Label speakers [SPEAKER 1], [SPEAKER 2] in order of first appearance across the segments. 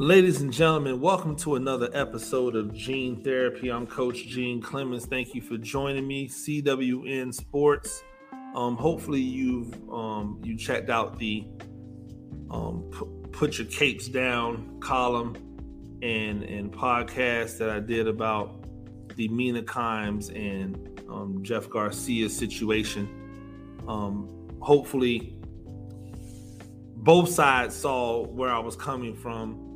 [SPEAKER 1] Ladies and gentlemen, welcome to another episode of Gene Therapy. I'm Coach Gene Clemons. Thank you for joining me. CWN Sports. Um, hopefully you've um, you checked out the um, p- put your capes down column and and podcast that I did about the Mina Kimes and um, Jeff Garcia situation. Um, hopefully, both sides saw where I was coming from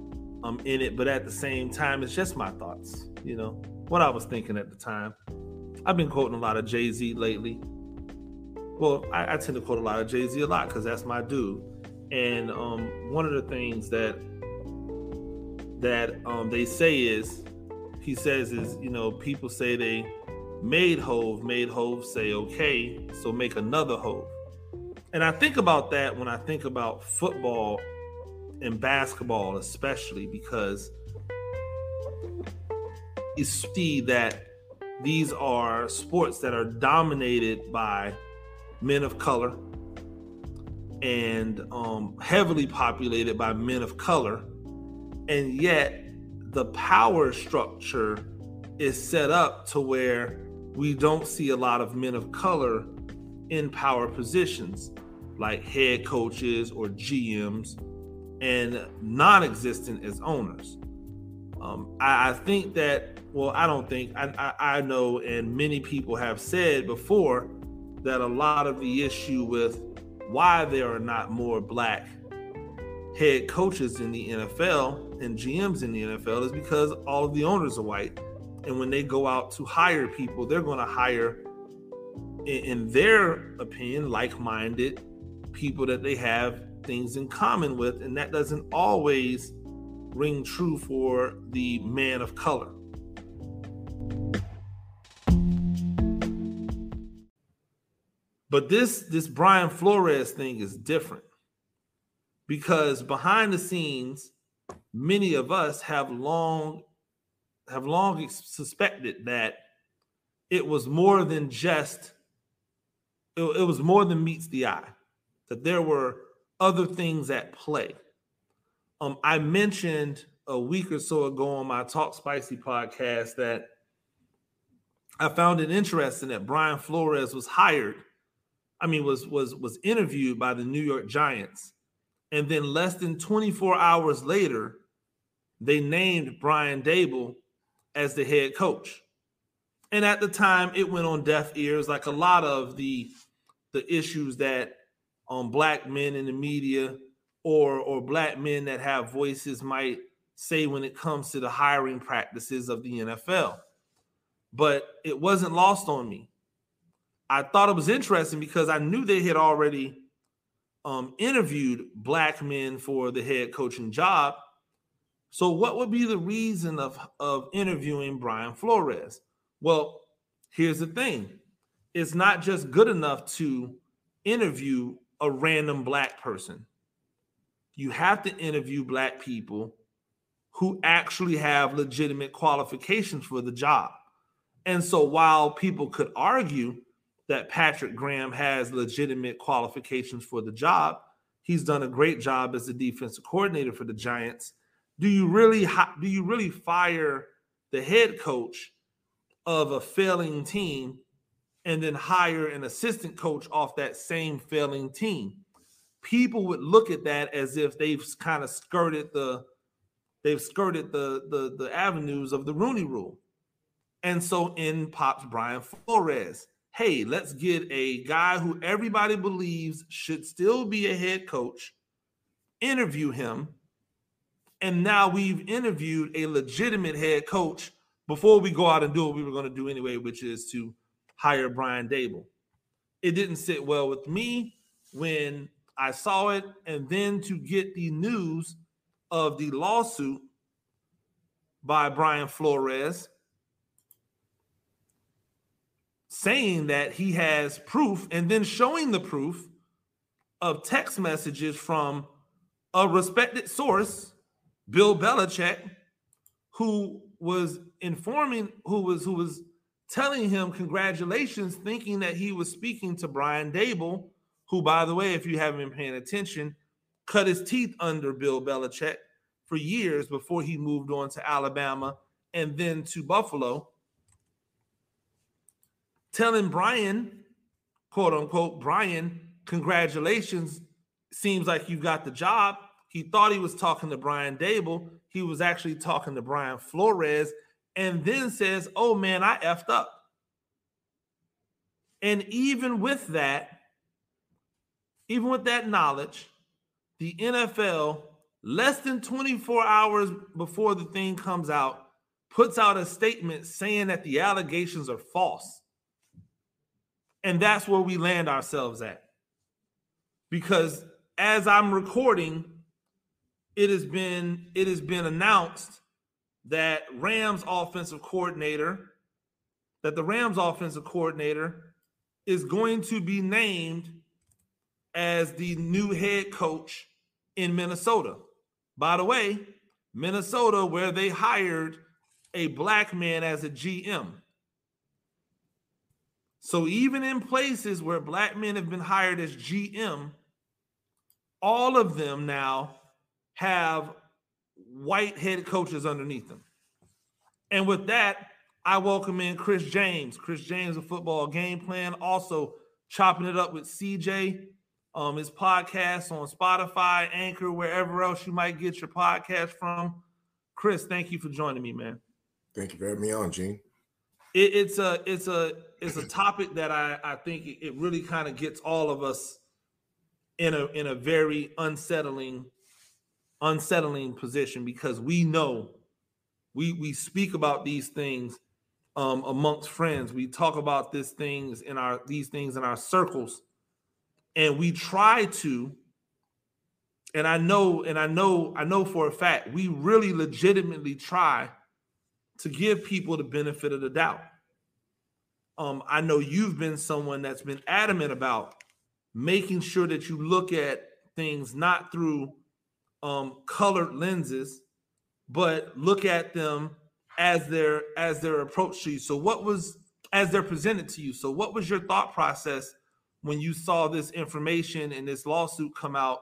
[SPEAKER 1] um, in it, but at the same time, it's just my thoughts. You know what I was thinking at the time. I've been quoting a lot of Jay Z lately. Well, I, I, tend to quote a lot of Jay Z a lot because that's my dude. And um, one of the things that that um, they say is, he says is, you know, people say they made Hove, made Hove say okay, so make another Hove. And I think about that when I think about football and basketball, especially because you see that these are sports that are dominated by men of color and um, heavily populated by men of color, and yet the power structure is set up to where we don't see a lot of men of color in power positions like head coaches or GMs and non existent as owners. Um, I, I, think that, well, I don't think, I, I, I know, and many people have said before that a lot of the issue with why there are not more black head coaches in the NFL and GMs in the NFL is because all of the owners are white. And when they go out to hire people, they're going to hire, in, in their opinion, like minded people that they have things in common with. And that doesn't always ring true for the man of color. But this this Brian Flores thing is different because behind the scenes, many of us have long have long suspected that it was more than just it, it was more than meets the eye that there were other things at play um i mentioned a week or so ago on my talk spicy podcast that i found it interesting that brian flores was hired i mean was was was interviewed by the new york giants and then less than 24 hours later they named brian Daboll as the head coach. And at the time, it went on deaf ears, like a lot of the the issues that um, black men in the media or or black men that have voices might say when it comes to the hiring practices of the NFL. But it wasn't lost on me. I thought it was interesting because I knew they had already um, interviewed black men for the head coaching job, so, what would be the reason of, of interviewing Brian Flores? Well, here's the thing it's not just good enough to interview a random black person, you have to interview black people who actually have legitimate qualifications for the job. And so, while people could argue that Patrick Graham has legitimate qualifications for the job, he's done a great job as the defensive coordinator for the Giants do you really do you really fire the head coach of a failing team and then hire an assistant coach off that same failing team? People would look at that as if they've kind of skirted the they've skirted the the the avenues of the Rooney Rule. And so in pops Brian Flores. Hey, let's get a guy who everybody believes should still be a head coach, interview him, and now we've interviewed a legitimate head coach before we go out and do what we were going to do anyway, which is to hire Brian Daboll. It didn't sit well with me when I saw it, and then to get the news of the lawsuit by Brian Flores saying that he has proof and then showing the proof of text messages from a respected source Bill Belichick, who was informing, who was who was telling him congratulations, thinking that he was speaking to Brian Daboll, who, by the way, if you haven't been paying attention, cut his teeth under Bill Belichick for years before he moved on to Alabama and then to Buffalo, telling Brian, quote unquote, Brian, congratulations. Seems like you got the job. He thought he was talking to Brian Daboll. He was actually talking to Brian Flores, and then says, Oh man, I effed up. And even with that, even with that knowledge, the NFL, less than 24 hours before the thing comes out, puts out a statement saying that the allegations are false. And that's where we land ourselves at. Because as I'm recording, it has been it has been announced that Rams offensive coordinator that the Rams offensive coordinator is going to be named as the new head coach in Minnesota. By the way, Minnesota where they hired a black man as a GM. So even in places where black men have been hired as GM, all of them now have white head coaches underneath them. And with that, I welcome in Chris James. Chris James, a football game plan, also chopping it up with CJ. Um, his podcast on Spotify, Anchor, wherever else you might get your podcast from. Chris, thank you for joining me, man.
[SPEAKER 2] Thank you for having me on, Gene.
[SPEAKER 1] It, it's a it's a it's a topic that I I think it really kind of gets all of us in a in a very unsettling unsettling position because we know we we speak about these things um, amongst friends. We talk about these things in our these things in our circles, and we try to. And I know, and I know, I know for a fact, we really legitimately try to give people the benefit of the doubt. Um, I know you've been someone that's been adamant about making sure that you look at things not through um, colored lenses, but look at them as their as their approach to you. So, what was as they're presented to you? So, what was your thought process when you saw this information and this lawsuit come out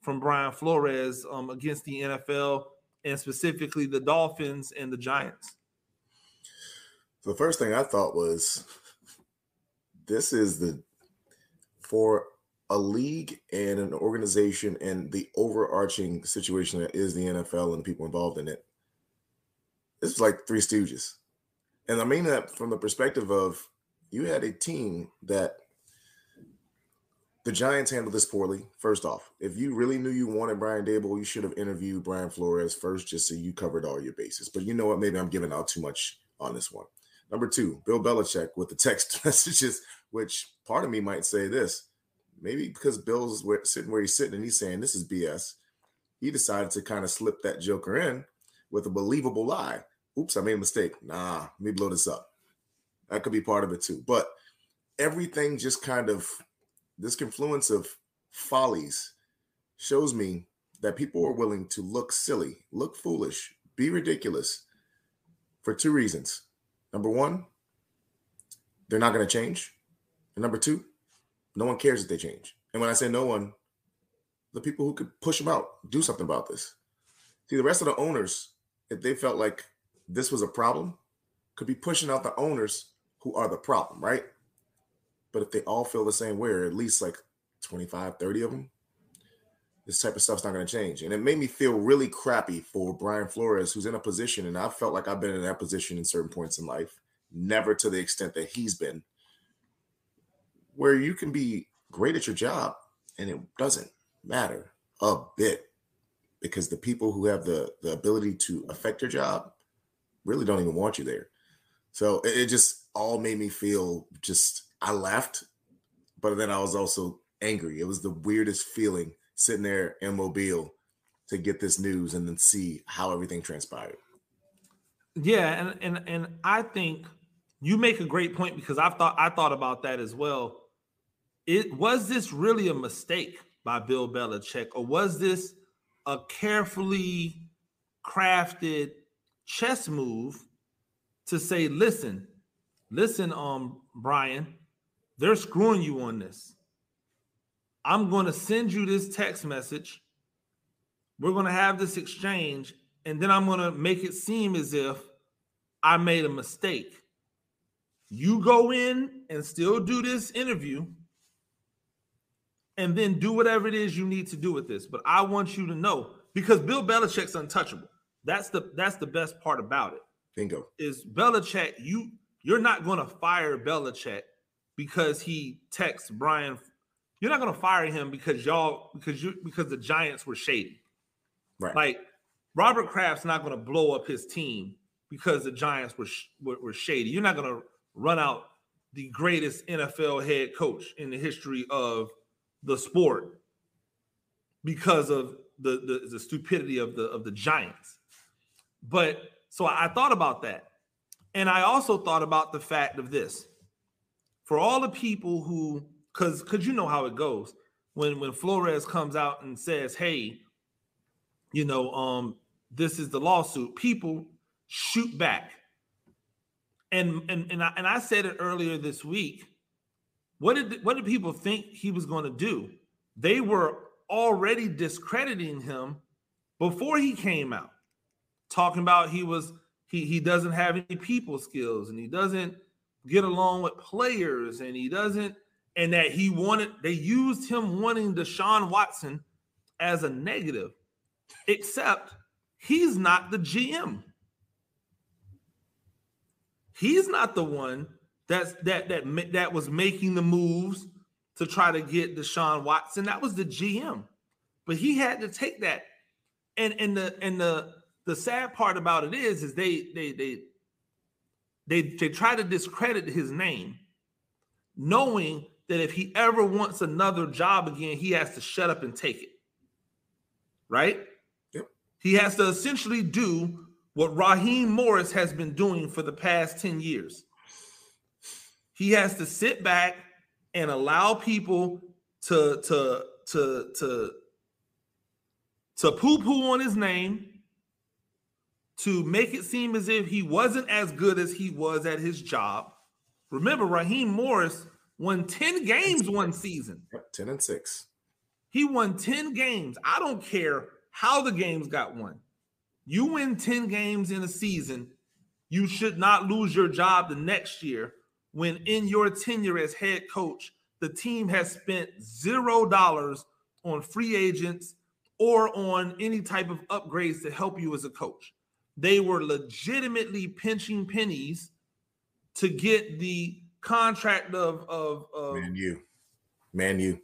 [SPEAKER 1] from Brian Flores um, against the NFL and specifically the Dolphins and the Giants?
[SPEAKER 2] The first thing I thought was this is the for a league and an organization and the overarching situation that is the NFL and the people involved in it. It's like Three Stooges. And I mean that from the perspective of you had a team that the Giants handled this poorly. First off, if you really knew you wanted Brian Daboll, you should have interviewed Brian Flores first, just so you covered all your bases. But you know what? Maybe I'm giving out too much on this one. Number two, Bill Belichick with the text messages, which part of me might say this maybe because Bill's sitting where he's sitting and he's saying this is BS. He decided to kind of slip that joker in with a believable lie. Oops, I made a mistake. Nah, let me blow this up. That could be part of it too. But everything just kind of this confluence of follies shows me that people are willing to look silly, look foolish, be ridiculous for two reasons. Number one, they're not going to change. And number two, no one cares if they change. And when I say no one, the people who could push them out, do something about this. See, the rest of the owners, if they felt like this was a problem, could be pushing out the owners who are the problem, right? But if they all feel the same way, or at least like 25, 30 of them, this type of stuff's not going to change. And it made me feel really crappy for Brian Flores, who's in a position, and I felt like I've been in that position in certain points in life, never to the extent that he's been, where you can be great at your job and it doesn't matter a bit because the people who have the, the ability to affect your job really don't even want you there. So it, it just all made me feel just, I left, but then I was also angry. It was the weirdest feeling sitting there in Mobile to get this news and then see how everything transpired.
[SPEAKER 1] Yeah, and and and I think you make a great point because I've thought I thought about that as well. It was this really a mistake by Bill Belichick, or was this a carefully crafted chess move to say, listen, listen, um, Brian, they're screwing you on this. I'm going to send you this text message we're going to have this exchange, and then I'm going to make it seem as if I made a mistake. You go in and still do this interview and then do whatever it is you need to do with this. But I want you to know because Bill Belichick's untouchable. That's the that's the best part about it.
[SPEAKER 2] Bingo.
[SPEAKER 1] Is Belichick, you you're not gonna fire Belichick because he texts Brian. You're not gonna fire him because y'all because you because the Giants were shady.
[SPEAKER 2] Right.
[SPEAKER 1] Like Robert Kraft's not gonna blow up his team because the Giants were, were, were shady. You're not gonna run out the greatest NFL head coach in the history of the sport because of the, the, the stupidity of the of the Giants. But so I thought about that. And I also thought about the fact of this. For all the people who cuz cuz you know how it goes. When when Flores comes out and says, "Hey, you know, um this is the lawsuit." People shoot back. And and and I, and I said it earlier this week what did what did people think he was going to do? They were already discrediting him before he came out, talking about he was he he doesn't have any people skills and he doesn't get along with players and he doesn't and that he wanted they used him wanting Deshaun Watson as a negative, except he's not the GM. He's not the one that's that that that was making the moves to try to get Deshaun Watson. That was the GM, but he had to take that. And and the and the the sad part about it is is they they they they they try to discredit his name, knowing that if he ever wants another job again, he has to shut up and take it. Right?
[SPEAKER 2] Yep.
[SPEAKER 1] He has to essentially do what Raheem Morris has been doing for the past 10 years. He has to sit back and allow people to to to to to poo-poo on his name to make it seem as if he wasn't as good as he was at his job. Remember, Raheem Morris won 10 games one season.
[SPEAKER 2] Yep, 10 and 6.
[SPEAKER 1] He won 10 games. I don't care how the games got won. You win 10 games in a season, you should not lose your job the next year when in your tenure as head coach, the team has spent zero dollars on free agents or on any type of upgrades to help you as a coach. They were legitimately pinching pennies to get the contract of of, of
[SPEAKER 2] Man U. Man U.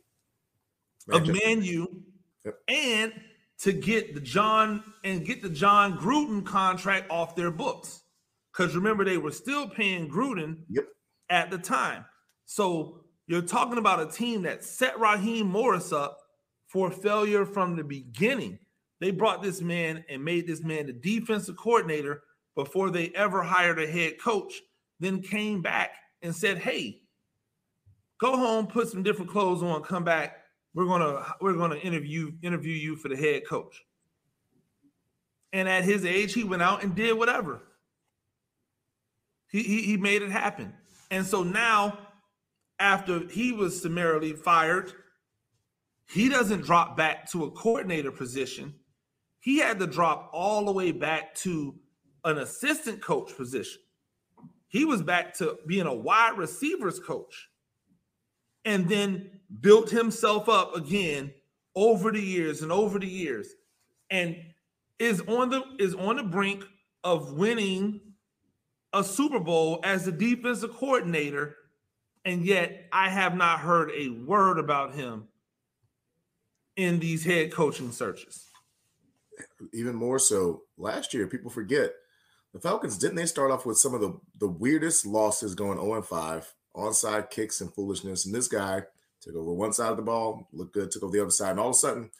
[SPEAKER 1] of Man U
[SPEAKER 2] Yep.
[SPEAKER 1] and to get the John and get the Jon Gruden contract off their books. Because remember, they were still paying Gruden
[SPEAKER 2] Yep.
[SPEAKER 1] At the time. So you're talking about a team that set Raheem Morris up for failure from the beginning. They brought this man and made this man the defensive coordinator before they ever hired a head coach, then came back and said, Hey, go home, put some different clothes on, come back. We're gonna we're gonna interview interview you for the head coach. And at his age, he went out and did whatever. He, he, he made it happen. And so now, after he was summarily fired, he doesn't drop back to a coordinator position. He had to drop all the way back to an assistant coach position. He was back to being a wide receivers coach and then built himself up again over the years and over the years and is on the is on the brink of winning a Super Bowl as a defensive coordinator, and yet I have not heard a word about him in these head coaching searches.
[SPEAKER 2] Even more so, last year, people forget the Falcons didn't they start off with some of the, the weirdest losses going 0 and 5, onside kicks and foolishness. And this guy took over one side of the ball, looked good, took over the other side, and all of a sudden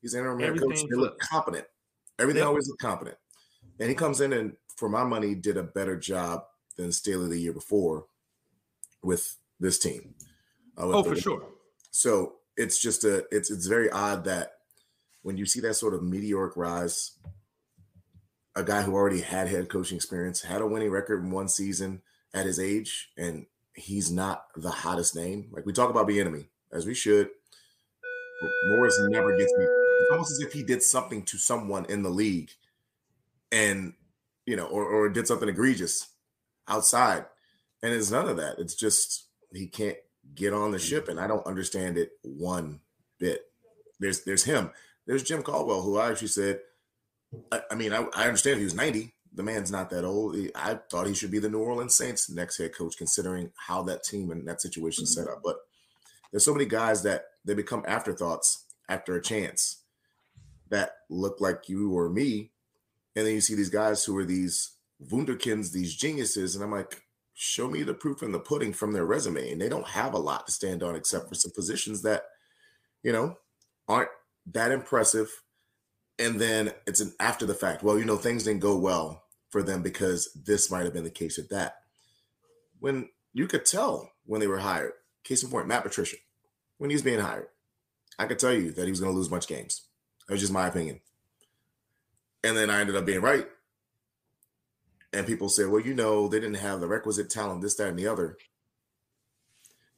[SPEAKER 2] he's interim head coach.
[SPEAKER 1] Everything
[SPEAKER 2] They look competent. Everything
[SPEAKER 1] Yep.
[SPEAKER 2] always looked competent. And he comes in and, for my money, did a better job than Staley the year before with this team. Uh, with
[SPEAKER 1] Oh,
[SPEAKER 2] the-
[SPEAKER 1] for sure.
[SPEAKER 2] so it's just a it's it's very odd that when you see that sort of meteoric rise, a guy who already had head coaching experience, had a winning record in one season at his age, and he's not the hottest name. Like we talk about Bieniemy, as we should. But Morris never gets me It's almost as if he did something to someone in the league, and you know, or or did something egregious outside, and it's none of that. It's just he can't get on the ship, and I don't understand it one bit. There's there's him. There's Jim Caldwell, who I actually said, I, I mean, I, I understand he was 90. The man's not that old. He, I thought he should be the New Orleans Saints next head coach, considering how that team and that situation mm-hmm. set up. But there's so many guys that they become afterthoughts after a chance that look like you or me. And then you see these guys who are these wunderkinds, these geniuses, and I'm like, show me the proof in the pudding from their resume. And they don't have a lot to stand on except for some positions that, you know, aren't that impressive. And then it's an after the fact. Well, you know, things didn't go well for them because this might have been the case at that. When you could tell when they were hired, case in point, Matt Patricia, when he was being hired, I could tell you that he was going to lose of games. That was just my opinion. And then I ended up being right. And people say, well, you know, they didn't have the requisite talent, this, that, and the other.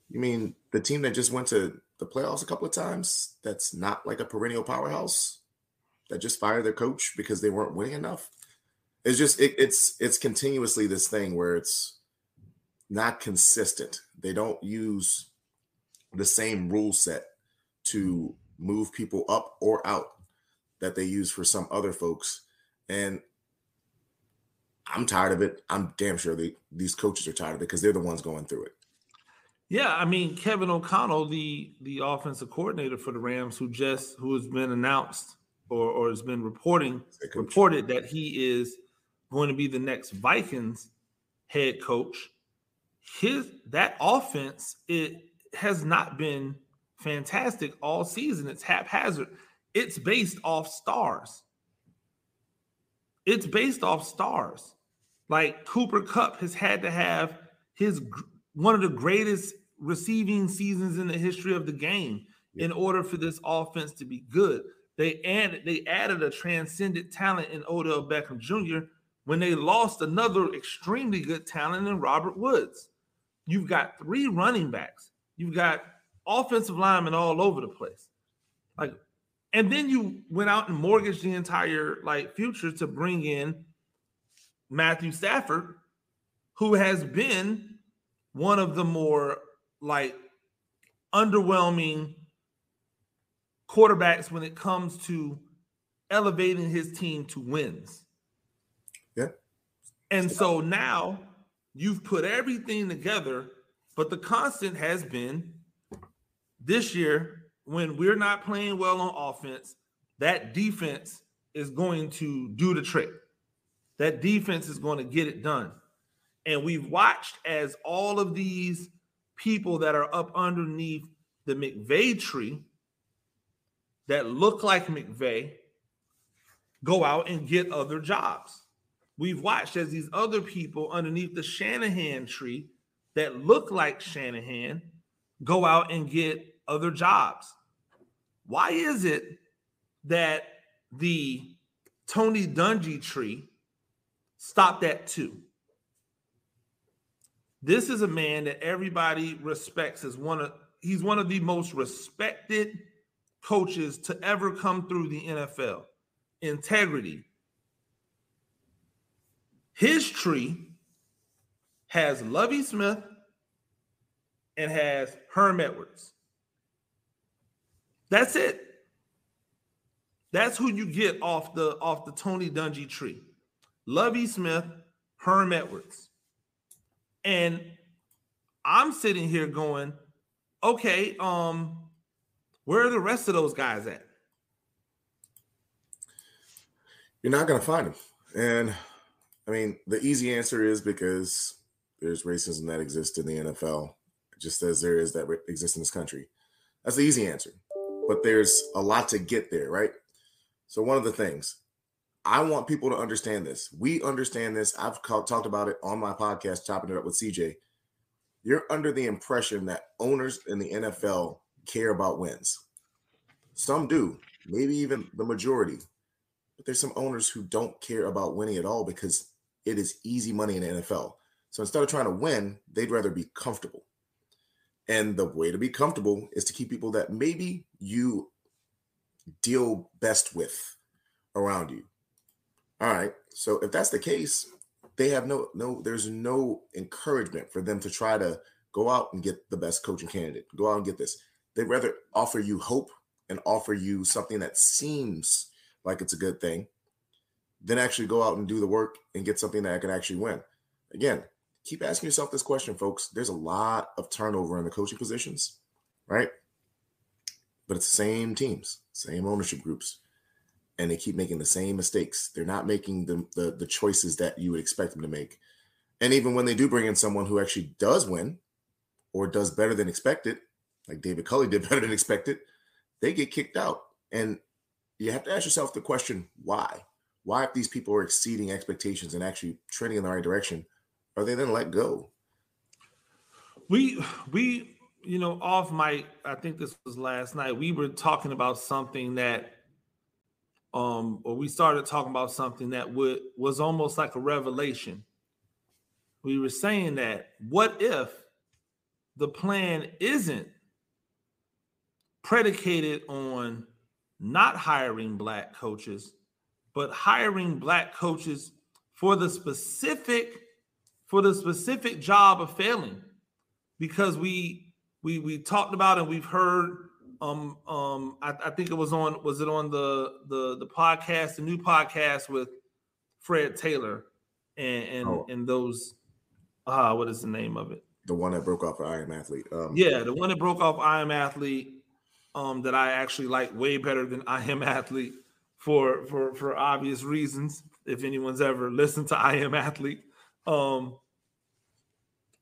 [SPEAKER 2] You mean the team that just went to the playoffs a couple of times that's not like a perennial powerhouse that just fired their coach because they weren't winning enough? It's just it, it's it's continuously this thing where it's not consistent. They don't use the same rule set to move people up or out that they use for some other folks. And I'm tired of it. I'm damn sure they, these coaches are tired of it because they're the ones going through it.
[SPEAKER 1] Yeah, I mean Kevin O'Connell, the the offensive coordinator for the Rams, who just who has been announced or, or has been reporting reported that he is going to be the next Vikings head coach. His that offense it has not been fantastic all season. It's haphazard. It's based off stars. It's based off stars. Like Cooper Kupp has had to have his one of the greatest receiving seasons in the history of the game yeah. in order for this offense to be good. They added they added a transcendent talent in Odell Beckham Jr. when they lost another extremely good talent in Robert Woods. You've got three running backs. You've got offensive linemen all over the place. Like, and then you went out and mortgaged the entire like future to bring in Matthew Stafford, who has been one of the more like underwhelming quarterbacks when it comes to elevating his team to wins.
[SPEAKER 2] Yeah.
[SPEAKER 1] And so now you've put everything together, but the constant has been this year when we're not playing well on offense, that defense is going to do the trick. That defense is going to get it done. And we've watched as all of these people that are up underneath the McVay tree that look like McVay go out and get other jobs. We've watched as these other people underneath the Shanahan tree that look like Shanahan go out and get other jobs. Why is it that the Tony Dungy tree stopped at two? This is a man that everybody respects as one of he's one of the most respected coaches to ever come through the NFL. Integrity. His tree has Lovie Smith and has Herm Edwards. That's it. That's who you get off the off the Tony Dungy tree. Lovie Smith, Herm Edwards. And I'm sitting here going, okay, um, where are the rest of those guys at?
[SPEAKER 2] You're not gonna find them. And I mean, the easy answer is because there's racism that exists in the NFL, just as there is that exists in this country. That's the easy answer but there's a lot to get there, right? So, one of the things I want people to understand this. We understand this. I've talked about it on my podcast, Chopping It Up with CJ. You're under the impression that owners in the NFL care about wins. Some do, maybe even the majority. But there's some owners who don't care about winning at all because it is easy money in the NFL. So instead of trying to win, they'd rather be comfortable. And the way to be comfortable is to keep people that maybe you deal best with around you. All right. So if that's the case, they have no no there's no encouragement for them to try to go out and get the best coaching candidate. Go out and get this. They'd rather offer you hope and offer you something that seems like it's a good thing than actually go out and do the work and get something that I can actually win. Again, keep asking yourself this question, folks. There's a lot of turnover in the coaching positions, right? But it's the same teams, same ownership groups, and they keep making the same mistakes. They're not making the, the, the choices that you would expect them to make. And even when they do bring in someone who actually does win or does better than expected, like David Culley did better than expected, they get kicked out. And you have to ask yourself the question, why? Why, if these people are exceeding expectations and actually trending in the right direction, are they then let go?
[SPEAKER 1] We we you know off mic. I think this was last night. We were talking about something that um or we started talking about something that would was almost like a revelation. We were saying that what if the plan isn't predicated on not hiring black coaches, but hiring black coaches for the specific for the specific job of failing. Because we we we talked about and we've heard um um I, I, think it was on was it on the the the podcast the new podcast with Fred Taylor and and, oh. and those uh what is the name of it?
[SPEAKER 2] The one that broke off I Am Athlete
[SPEAKER 1] um. Yeah the one that broke off I Am Athlete um that I actually like way better than I Am Athlete for for for obvious reasons if anyone's ever listened to I Am Athlete um,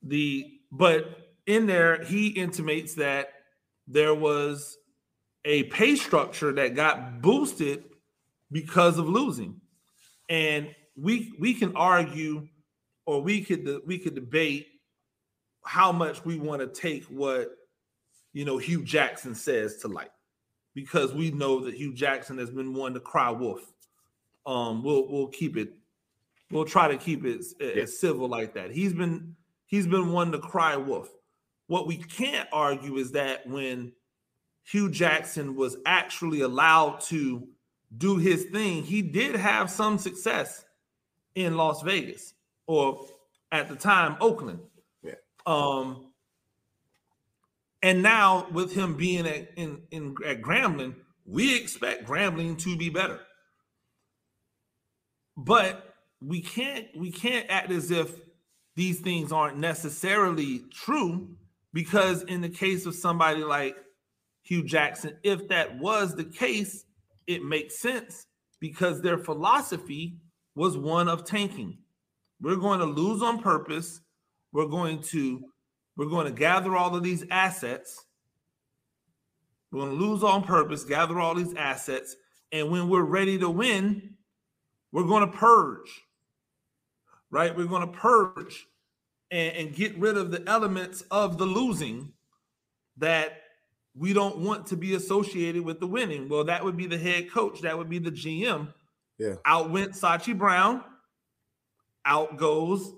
[SPEAKER 1] the but in there he intimates that there was a pay structure that got boosted because of losing, and we we can argue or we could we could debate how much we want to take what you know Hue Jackson says to light because we know that Hue Jackson has been one to cry wolf. Um, we'll we'll keep it we'll try to keep it yeah. as civil like that. He's been he's been one to cry wolf. What we can't argue is that when Hue Jackson was actually allowed to do his thing, he did have some success in Las Vegas or at the time Oakland.
[SPEAKER 2] Yeah.
[SPEAKER 1] Um and now with him being at in, in at Grambling, we expect Grambling to be better. But we can't we can't act as if these things aren't necessarily true because in the case of somebody like Hue Jackson, if that was the case, it makes sense because their philosophy was one of tanking. We're going to lose on purpose. We're going to we're going to gather all of these assets. We're going to lose on purpose, gather all these assets, and when we're ready to win, we're going to purge right? We're going to purge and, and get rid of the elements of the losing that we don't want to be associated with the winning. Well, that would be the head coach, that would be the GM.
[SPEAKER 2] Yeah.
[SPEAKER 1] Out went Sashi Brown, out goes,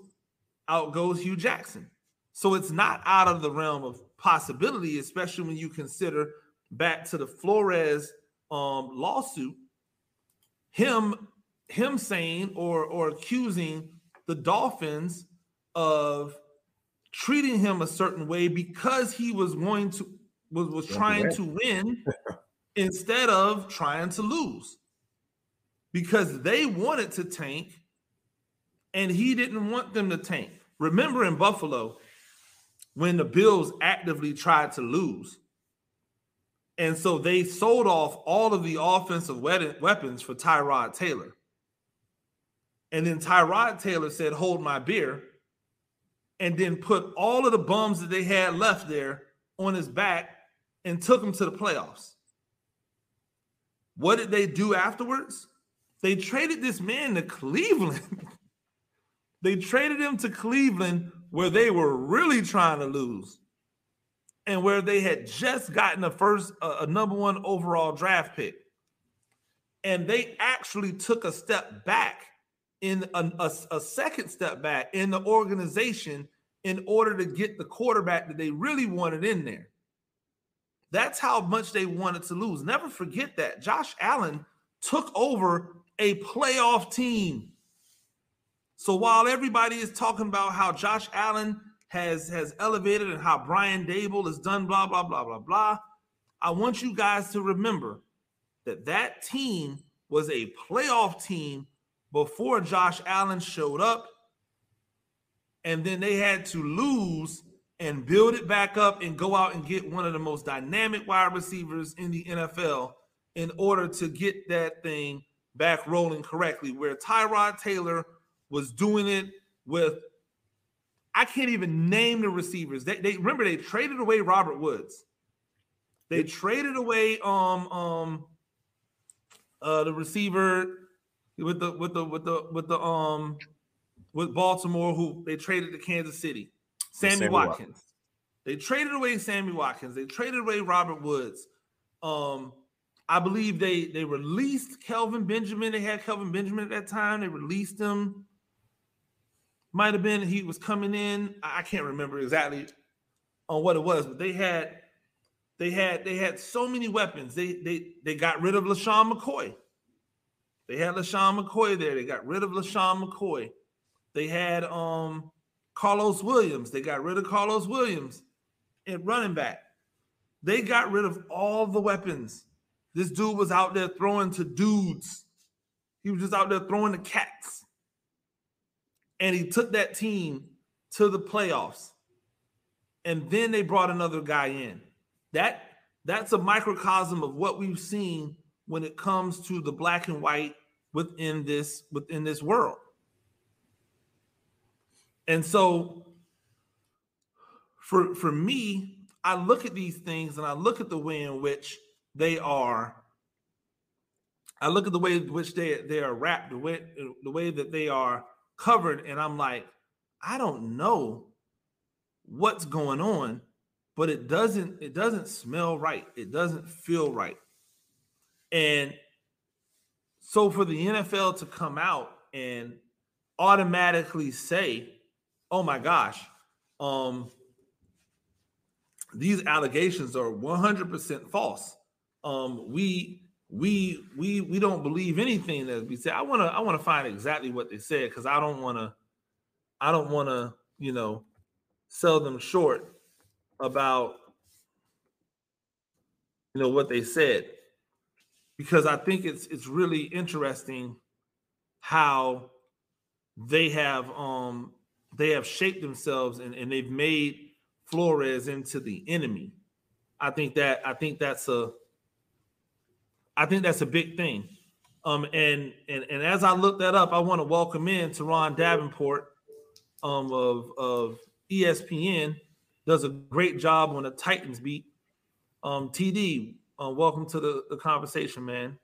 [SPEAKER 1] out goes Hue Jackson. So it's not out of the realm of possibility, especially when you consider back to the Flores um, lawsuit, him him saying or or accusing the Dolphins of treating him a certain way because he was going to was, was trying to win instead of trying to lose because they wanted to tank and he didn't want them to tank. Remember in Buffalo when the Bills actively tried to lose. And so they sold off all of the offensive weapons for Tyrod Taylor. And then Tyrod Taylor said, Hold my beer. And then put all of the bums that they had left there on his back and took him to the playoffs. What did they do afterwards? They traded this man to Cleveland. they traded him to Cleveland where they were really trying to lose and where they had just gotten a first uh, a number 1 overall draft pick. And they actually took a step back in a, a, a, second step back in the organization in order to get the quarterback that they really wanted in there. That's how much they wanted to lose. Never forget that. Josh Allen took over a playoff team. So while everybody is talking about how Josh Allen has has elevated and how Brian Daboll has done blah blah blah blah blah, I want you guys to remember that that team was a playoff team before Josh Allen showed up and then they had to lose and build it back up and go out and get one of the most dynamic wide receivers in the NFL in order to get that thing back rolling correctly. Where Tyrod Taylor was doing it with, I can't even name the receivers. They, they remember they traded away Robert Woods. They traded away um um uh the receiver with the with the with the with the um with Baltimore, who they traded to Kansas City. Sammy, Sammy Watkins. Watkins. They traded away Sammy Watkins. They traded away Robert Woods. Um, I believe they they released Kelvin Benjamin. They had Kelvin Benjamin at that time. They released him. Might have been he was coming in. I can't remember exactly on what it was, but they had they had they had so many weapons. They they they got rid of LeSean McCoy. They had LeSean McCoy there. They got rid of LeSean McCoy. They had um Carlos Williams. They got rid of Carlos Williams at running back. They got rid of all the weapons. This dude was out there throwing to dudes. He was just out there throwing to cats. And he took that team to the playoffs. And then they brought another guy in. That that's a microcosm of what we've seen when it comes to the black and white within this within this world. And so for for me, I look at these things and I look at the way in which they are. I look at the way in which they they are wrapped, the way the way that they are covered, and I'm like, I don't know what's going on, but it doesn't it doesn't smell right. It doesn't feel right. And so for the NFL to come out and automatically say oh my gosh, um, these allegations are 100% false. Um, we we we we don't believe anything that we say. I want to I want to find exactly what they said because I don't want to I don't want to you know sell them short about you know what they said because I think it's it's really interesting how they have um they have shaped themselves and, and they've made Flores into the enemy. I think that I think that's a I think that's a big thing. Um and and and as I look that up, I want to welcome in Teron Davenport um of of ESPN does a great job on the Titans beat. Um TD, uh, welcome to the, the conversation, man.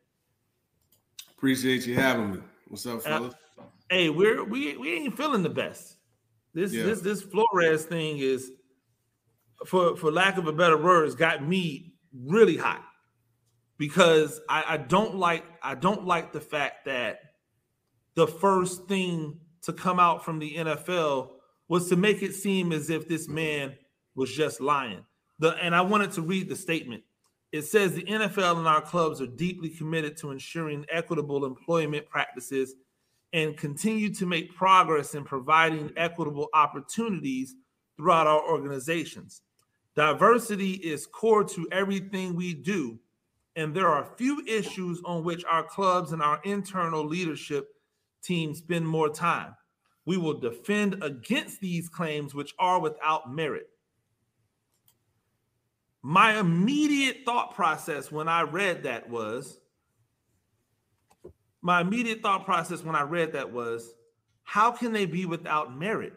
[SPEAKER 3] Appreciate you having me. What's up, fellas? Uh,
[SPEAKER 1] hey, we're we we ain't feeling the best. This yeah. this this Flores thing is, for for lack of a better words, got me really hot because I, I don't like I don't like the fact that the first thing to come out from the NFL was to make it seem as if this man was just lying. The and I wanted to read the statement. It says the NFL and our clubs are deeply committed to ensuring equitable employment practices and continue to make progress in providing equitable opportunities throughout our organizations. Diversity is core to everything we do, and there are few issues on which our clubs and our internal leadership team spend more time. We will defend against these claims, which are without merit. My immediate thought process when I read that was my immediate thought process when I read that was, how can they be without merit?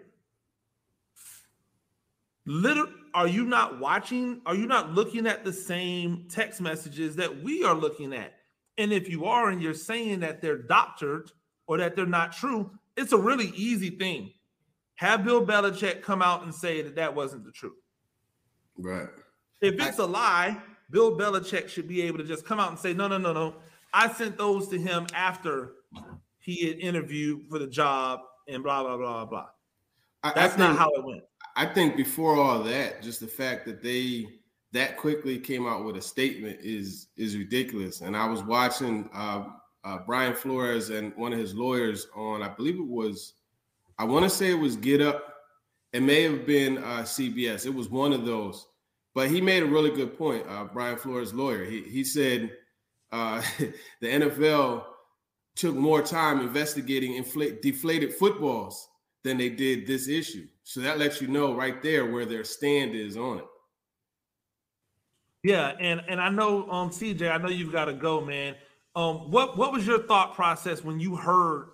[SPEAKER 1] Little, are you not watching? Are you not looking at the same text messages that we are looking at? And if you are, and you're saying that they're doctored or that they're not true, it's a really easy thing. Have Bill Belichick come out and say that that wasn't the truth.
[SPEAKER 3] Right.
[SPEAKER 1] If it's I, a lie, Bill Belichick should be able to just come out and say, no, no, no, no. I sent those to him after he had interviewed for the job and blah blah blah blah. That's I, I not how it went.
[SPEAKER 3] I think before all that, just the fact that they that quickly came out with a statement is is ridiculous. And I was watching uh, uh, Brian Flores and one of his lawyers on, I believe it was, I want to say it was Get Up. It may have been uh, CBS. It was one of those. But he made a really good point. Uh, Brian Flores' lawyer. He he said uh, the NFL took more time investigating inflate, deflated footballs than they did this issue. So that lets you know right there where their stand is on it.
[SPEAKER 1] Yeah, and and I know um CJ, I know you've got to go, man. Um, what what was your thought process when you heard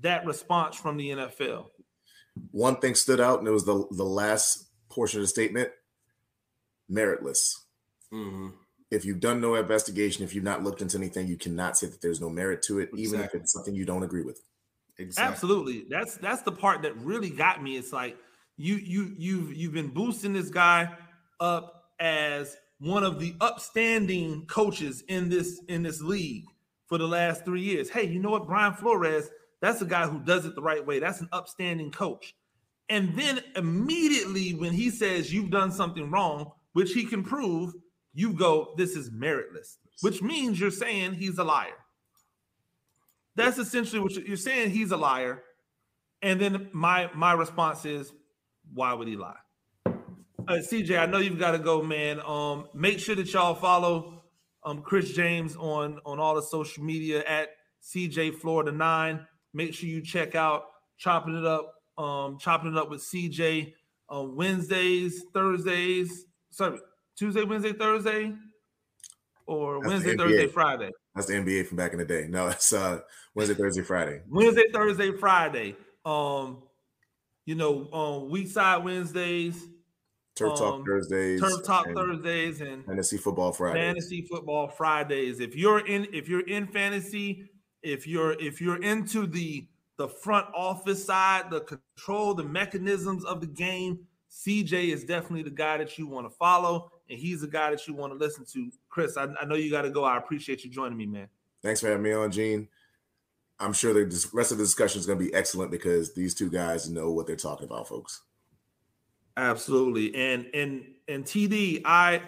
[SPEAKER 1] that response from the NFL?
[SPEAKER 2] One thing stood out, and it was the the last portion of the statement: meritless. Mm-hmm. If you've done no investigation, if you've not looked into anything, you cannot say that there's no merit to it, exactly. even if it's something you don't agree with.
[SPEAKER 1] Exactly. Absolutely. That's that's the part that really got me. It's like you you you've you've been boosting this guy up as one of the upstanding coaches in this in this league for the last three years. Hey, you know what? Brian Flores, that's a guy who does it the right way. That's an upstanding coach. And then immediately when he says you've done something wrong, which he can prove, you go, this is meritless, which means you're saying he's a liar. That's essentially what you're saying. He's a liar. And then my my response is, why would he lie? Uh, CJ, I know you've got to go, man. Um, make sure that y'all follow um Chris James on on all the social media at CJ Florida Nine. Make sure you check out chopping it up, um, chopping it up with CJ on Wednesdays, Thursdays, sorry, Tuesday, Wednesday, Thursday, or That's Wednesday, Thursday, Friday.
[SPEAKER 2] That's the NBA from back in the day. No, it's uh Wednesday, Thursday, Friday.
[SPEAKER 1] Wednesday, Thursday, Friday. Um, you know, um, week side Wednesdays
[SPEAKER 2] Turf Talk um, Thursdays,
[SPEAKER 1] Turf Talk and Thursdays, and
[SPEAKER 2] Fantasy Football Fridays.
[SPEAKER 1] Fantasy Football Fridays. If you're in, if you're in fantasy, if you're if you're into the the front office side, the control, the mechanisms of the game, CJ is definitely the guy that you want to follow, and he's the guy that you want to listen to. Chris, I, I know you got to go. I appreciate you joining me, man.
[SPEAKER 2] Thanks for having me on, Gene. I'm sure the rest of the discussion is going to be excellent because these two guys know what they're talking about, folks.
[SPEAKER 1] Absolutely. And and and TD, I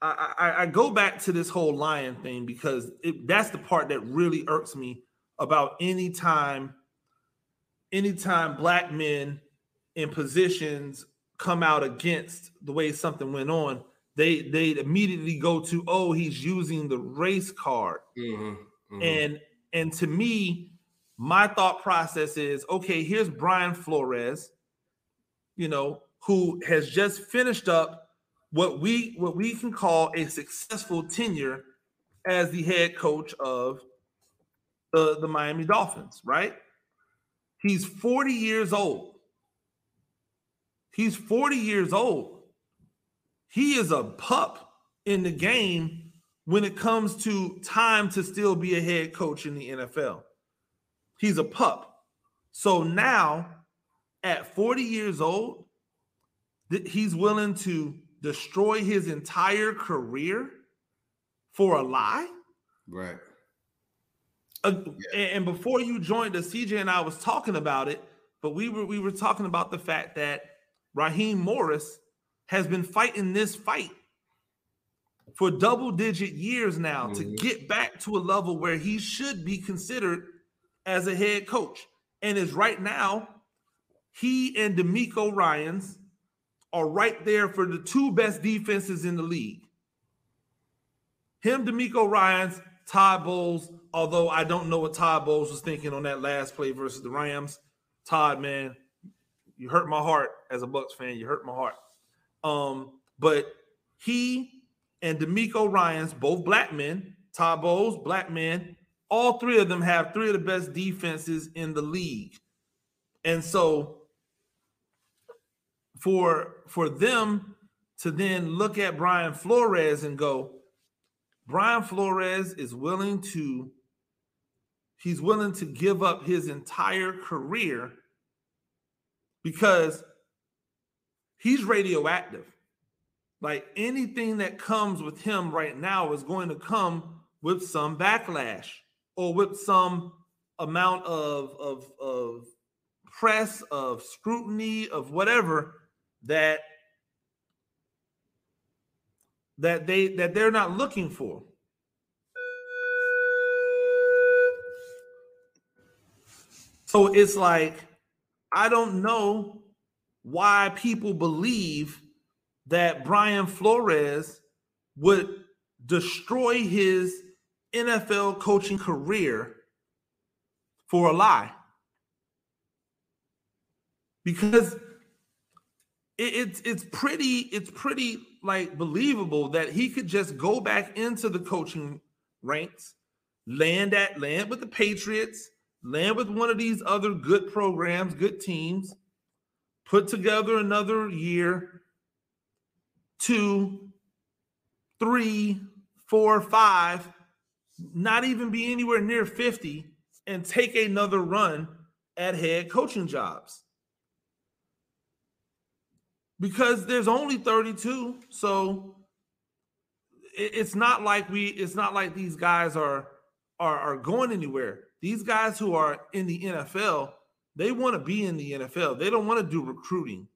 [SPEAKER 1] I, I go back to this whole lion thing because it, that's the part that really irks me about any time, anytime black men in positions come out against the way something went on, they they immediately go to, oh, he's using the race card. Mm-hmm, mm-hmm. And and to me, my thought process is okay, here's Brian Flores, you know, who has just finished up what we what we can call a successful tenure as the head coach of the, the Miami Dolphins, right? He's 40 years old. He's 40 years old. He is a pup in the game when it comes to time to still be a head coach in the NFL. He's a pup. So now, at 40 years old, he's willing to destroy his entire career for a lie.
[SPEAKER 3] Right.
[SPEAKER 1] Uh, yeah. And before you joined us, CJ and I was talking about it, but we were we were talking about the fact that Raheem Morris has been fighting this fight for double digit years now mm-hmm. to get back to a level where he should be considered as a head coach. And is right now, he and DeMeco Ryans are right there for the two best defenses in the league. Him, DeMeco Ryans, Todd Bowles, although I don't know what Todd Bowles was thinking on that last play versus the Rams. Todd, man, you hurt my heart as a Bucs fan. You hurt my heart. Um, but he and DeMeco Ryans, both black men, Bowles, black men, all three of them have three of the best defenses in the league. And so for for them to then look at Brian Flores and go, Brian Flores is willing to he's willing to give up his entire career because he's radioactive. Like anything that comes with him right now is going to come with some backlash or with some amount of of of press of scrutiny of whatever that that they that they're not looking for. So it's like I don't know why people believe that Brian Flores would destroy his NFL coaching career for a lie. Because it, it's it's pretty it's pretty like believable that he could just go back into the coaching ranks, land at land with the Patriots, land with one of these other good programs, good teams, put together another year, two, three, four, five, not even be anywhere near 50 and take another run at head coaching jobs. Because there's only 32. So it's not like we it's not like these guys are are are going anywhere. These guys who are in the NFL, they want to be in the NFL. They don't want to do recruiting.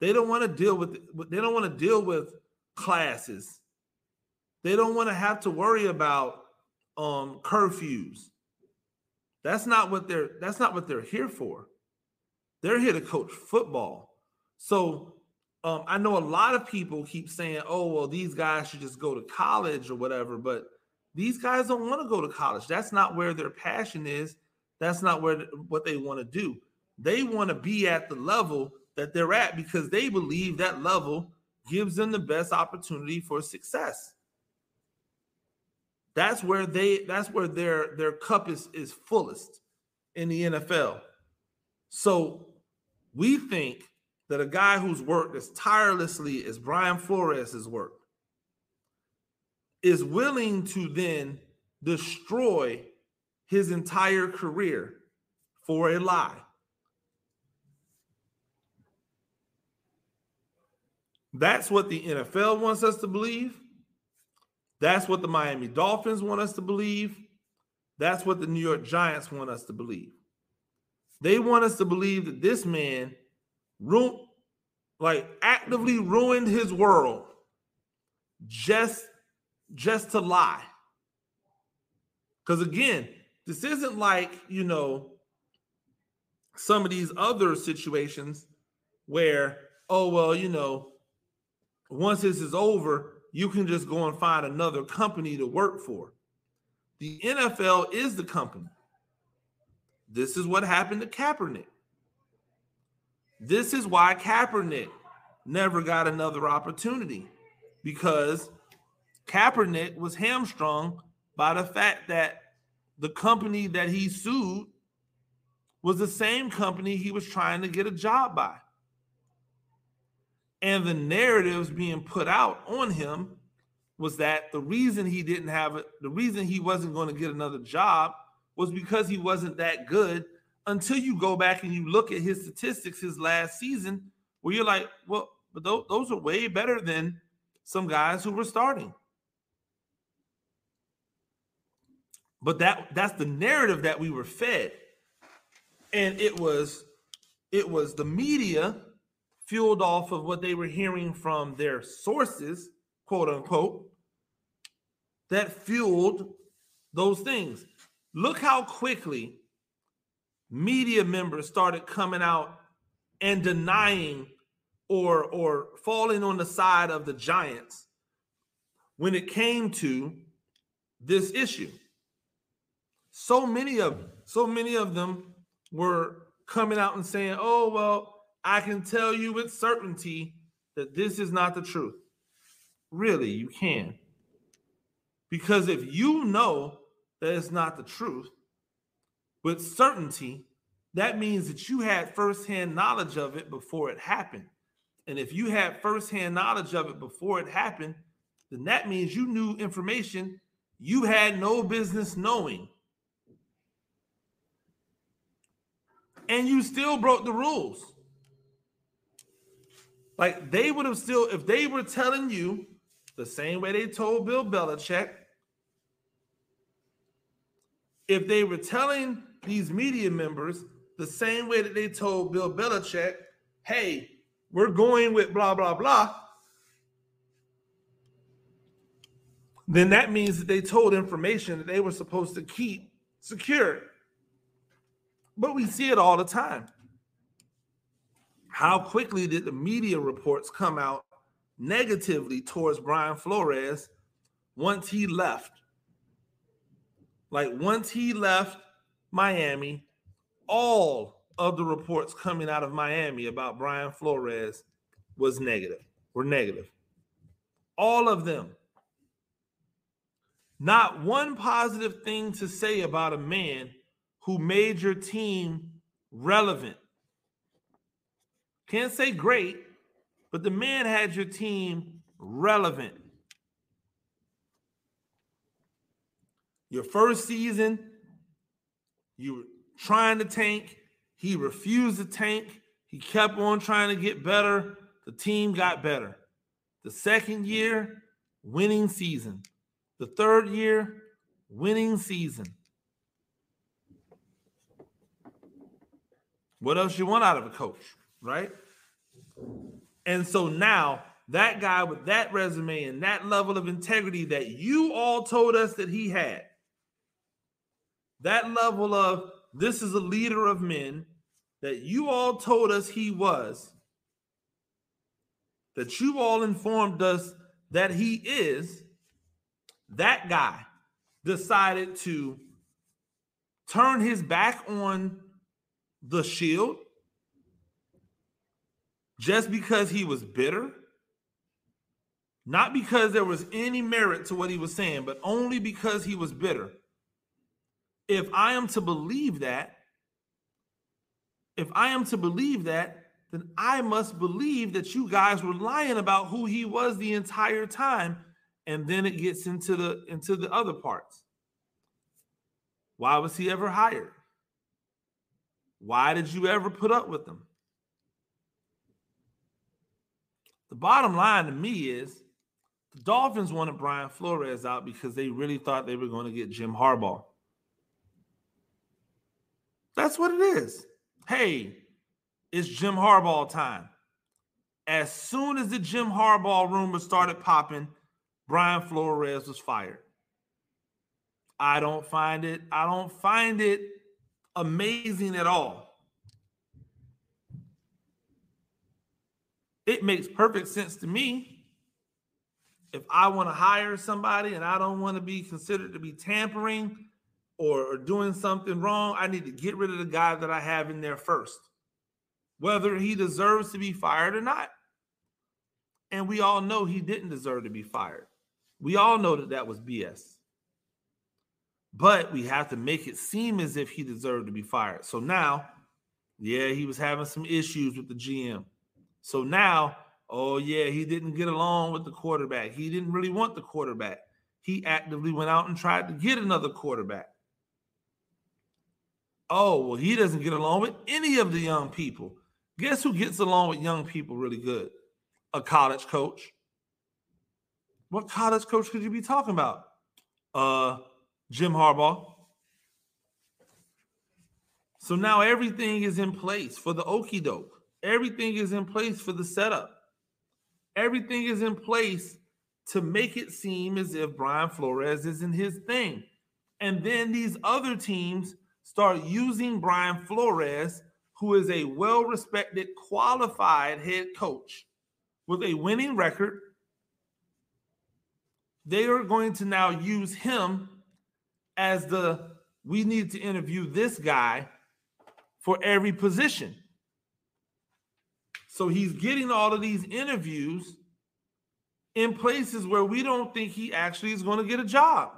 [SPEAKER 1] They don't want to deal with they don't want to deal with classes. They don't want to have to worry about um, curfews. That's not what they're that's not what they're here for. They're here to coach football. So um, I know a lot of people keep saying, "Oh, well, these guys should just go to college or whatever," but these guys don't want to go to college. That's not where their passion is. That's not where what they want to do. They want to be at the level that they're at because they believe that level gives them the best opportunity for success. That's where they that's where their their cup is is fullest in the NFL. So we think that a guy who's worked as tirelessly as Brian Flores has worked is willing to then destroy his entire career for a lie. That's what the NFL wants us to believe. That's what the Miami Dolphins want us to believe. That's what the New York Giants want us to believe. They want us to believe that this man like actively ruined his world just just to lie. Cuz again, this isn't like, you know, some of these other situations where oh well, you know, once this is over, you can just go and find another company to work for. The NFL is the company. This is what happened to Kaepernick. This is why Kaepernick never got another opportunity because Kaepernick was hamstrung by the fact that the company that he sued was the same company he was trying to get a job by and the narratives being put out on him was that the reason he didn't have it, the reason he wasn't going to get another job was because he wasn't that good until you go back and you look at his statistics his last season where you're like, well, but those, those are way better than some guys who were starting. But that that's the narrative that we were fed. And it was it was the media fueled off of what they were hearing from their sources, quote unquote, that fueled those things. Look how quickly media members started coming out and denying or or falling on the side of the giants when it came to this issue so many of so many of them were coming out and saying oh well I can tell you with certainty that this is not the truth. Really, you can. Because if you know that it's not the truth with certainty, that means that you had firsthand knowledge of it before it happened. And if you had firsthand knowledge of it before it happened, then that means you knew information you had no business knowing. And you still broke the rules. Like they would have still, if they were telling you the same way they told Bill Belichick, if they were telling these media members the same way that they told Bill Belichick, hey, we're going with blah, blah, blah, then that means that they told information that they were supposed to keep secure. But we see it all the time. How quickly did the media reports come out negatively towards Brian Flores once he left? Like once he left Miami, all of the reports coming out of Miami about Brian Flores was negative, were negative. All of them. Not one positive thing to say about a man who made your team relevant. Can't say great, but the man had your team relevant. Your first season, you were trying to tank. He refused to tank. He kept on trying to get better. The team got better. The second year, winning season. The third year, winning season. What else you want out of a coach, right? And so now that guy with that resume and that level of integrity that you all told us that he had, that level of this is a leader of men that you all told us he was, that you all informed us that he is, that guy decided to turn his back on the shield just because he was bitter, not because there was any merit to what he was saying, but only because he was bitter. If I am to believe that, if I am to believe that, then I must believe that you guys were lying about who he was the entire time. And then it gets into the into the other parts. Why was he ever hired? Why did you ever put up with them? The bottom line to me is the Dolphins wanted Brian Flores out because they really thought they were going to get Jim Harbaugh. That's what it is. Hey, it's Jim Harbaugh time. As soon as the Jim Harbaugh rumors started popping, Brian Flores was fired. I don't find it, I don't find it amazing at all. It makes perfect sense to me. If I want to hire somebody and I don't want to be considered to be tampering or, or doing something wrong, I need to get rid of the guy that I have in there first, whether he deserves to be fired or not. And we all know he didn't deserve to be fired. We all know that that was BS. But we have to make it seem as if he deserved to be fired. So now, yeah, he was having some issues with the GM. So now, oh yeah, he didn't get along with the quarterback. He didn't really want the quarterback. He actively went out and tried to get another quarterback. Oh, well, he doesn't get along with any of the young people. Guess who gets along with young people really good? A college coach. What college coach could you be talking about? Uh, Jim Harbaugh. So now everything is in place for the okey doke. Everything is in place for the setup. Everything is in place to make it seem as if Brian Flores isn't his thing. And then these other teams start using Brian Flores, who is a well respected, qualified head coach with a winning record. They are going to now use him as the we need to interview this guy for every position. So he's getting all of these interviews in places where we don't think he actually is going to get a job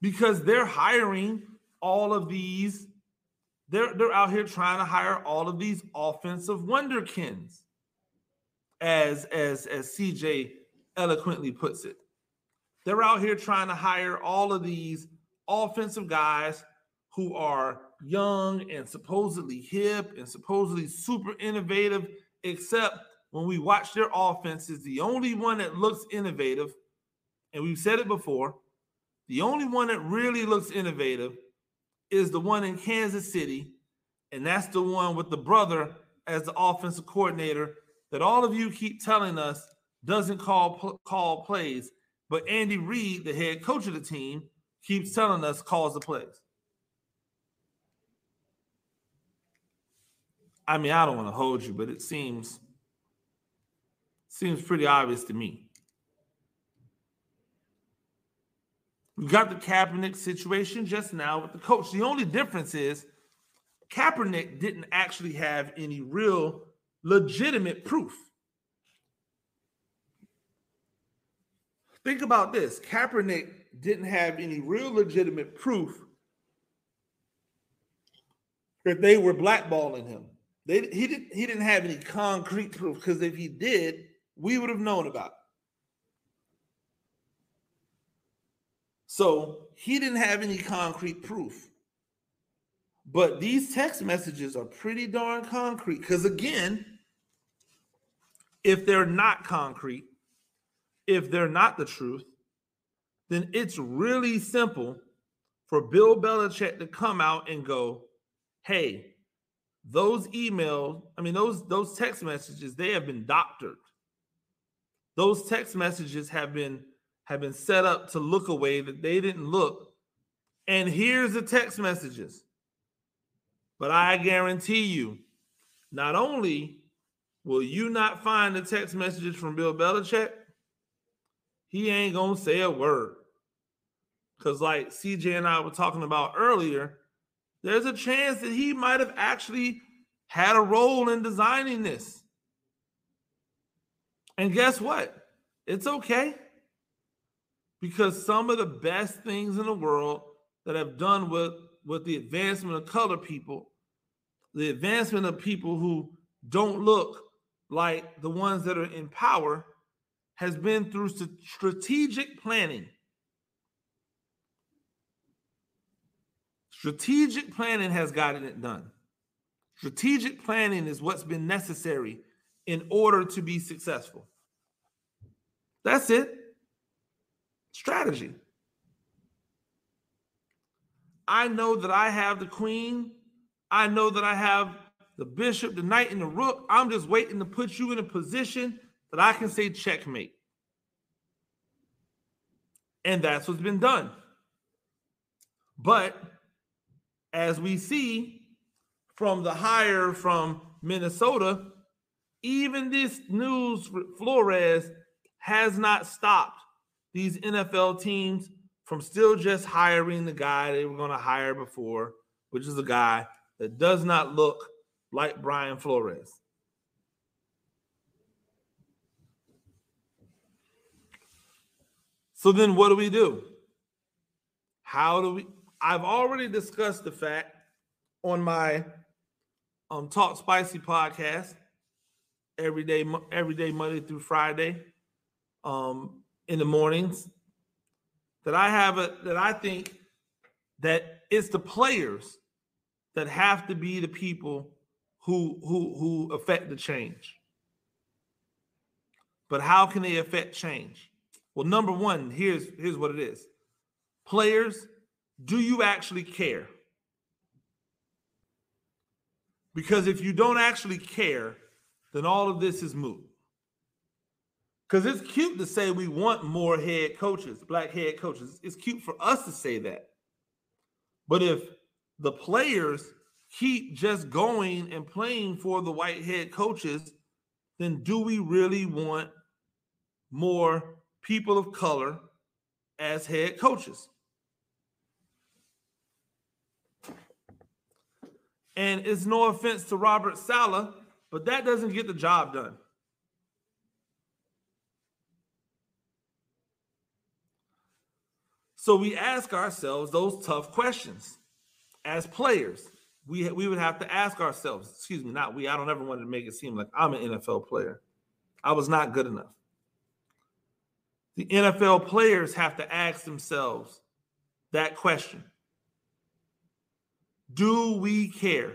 [SPEAKER 1] because they're hiring all of these they're they're out here trying to hire all of these offensive wonderkins as as as CJ eloquently puts it they're out here trying to hire all of these offensive guys who are young and supposedly hip and supposedly super innovative except when we watch their offenses the only one that looks innovative and we've said it before the only one that really looks innovative is the one in Kansas City, and that's the one with the brother as the offensive coordinator that all of you keep telling us doesn't call call plays, but Andy Reid, the head coach of the team, keeps telling us calls the plays. I mean, I don't want to hold you, but it seems seems pretty obvious to me. We got the Kaepernick situation just now with the coach. The only difference is Kaepernick didn't actually have any real legitimate proof. Think about this Kaepernick didn't have any real legitimate proof that they were blackballing him. They, he didn't he didn't have any concrete proof because if he did, we would have known about it. So he didn't have any concrete proof. But these text messages are pretty darn concrete because again, if they're not concrete, if they're not the truth, then it's really simple for Bill Belichick to come out and go, hey, those emails, I mean, those those text messages, they have been doctored. Those text messages have been have been set up to look a way that they didn't look. And here's the text messages. But I guarantee you, not only will you not find the text messages from Bill Belichick, he ain't gonna say a word. Because, like CJ and I were talking about earlier, there's a chance that he might have actually had a role in designing this. And guess what? It's okay. Because some of the best things in the world that have done with, with the advancement of color people, the advancement of people who don't look like the ones that are in power, has been through strategic planning. Strategic planning has gotten it done. Strategic planning is what's been necessary in order to be successful. That's it. Strategy. I know that I have the queen. I know that I have the bishop, the knight, and the rook. I'm just waiting to put you in a position that I can say checkmate. And that's what's been done. But as we see from the hire from Minnesota, even this news Flores has not stopped these NFL teams from still just hiring the guy they were going to hire before, which is a guy that does not look like Brian Flores. So then what do we do? How do we I've already discussed the fact on my um Talk Spicy podcast every day every day Monday through Friday um in the mornings that I have a that I think that it's the players that have to be the people who who who affect the change. But how can they affect change? Well, number one, here's here's what it is. Players do you actually care? Because if you don't actually care, then all of this is moot. Because it's cute to say we want more head coaches, black head coaches. It's cute for us to say that. But if the players keep just going and playing for the white head coaches, then do we really want more people of color as head coaches? And it's no offense to Robert Saleh, but that doesn't get the job done. So we ask ourselves those tough questions as players. We, we would have to ask ourselves, excuse me, not we, I don't ever want to make it seem like I'm an NFL player. I was not good enough. The NFL players have to ask themselves that question do we care?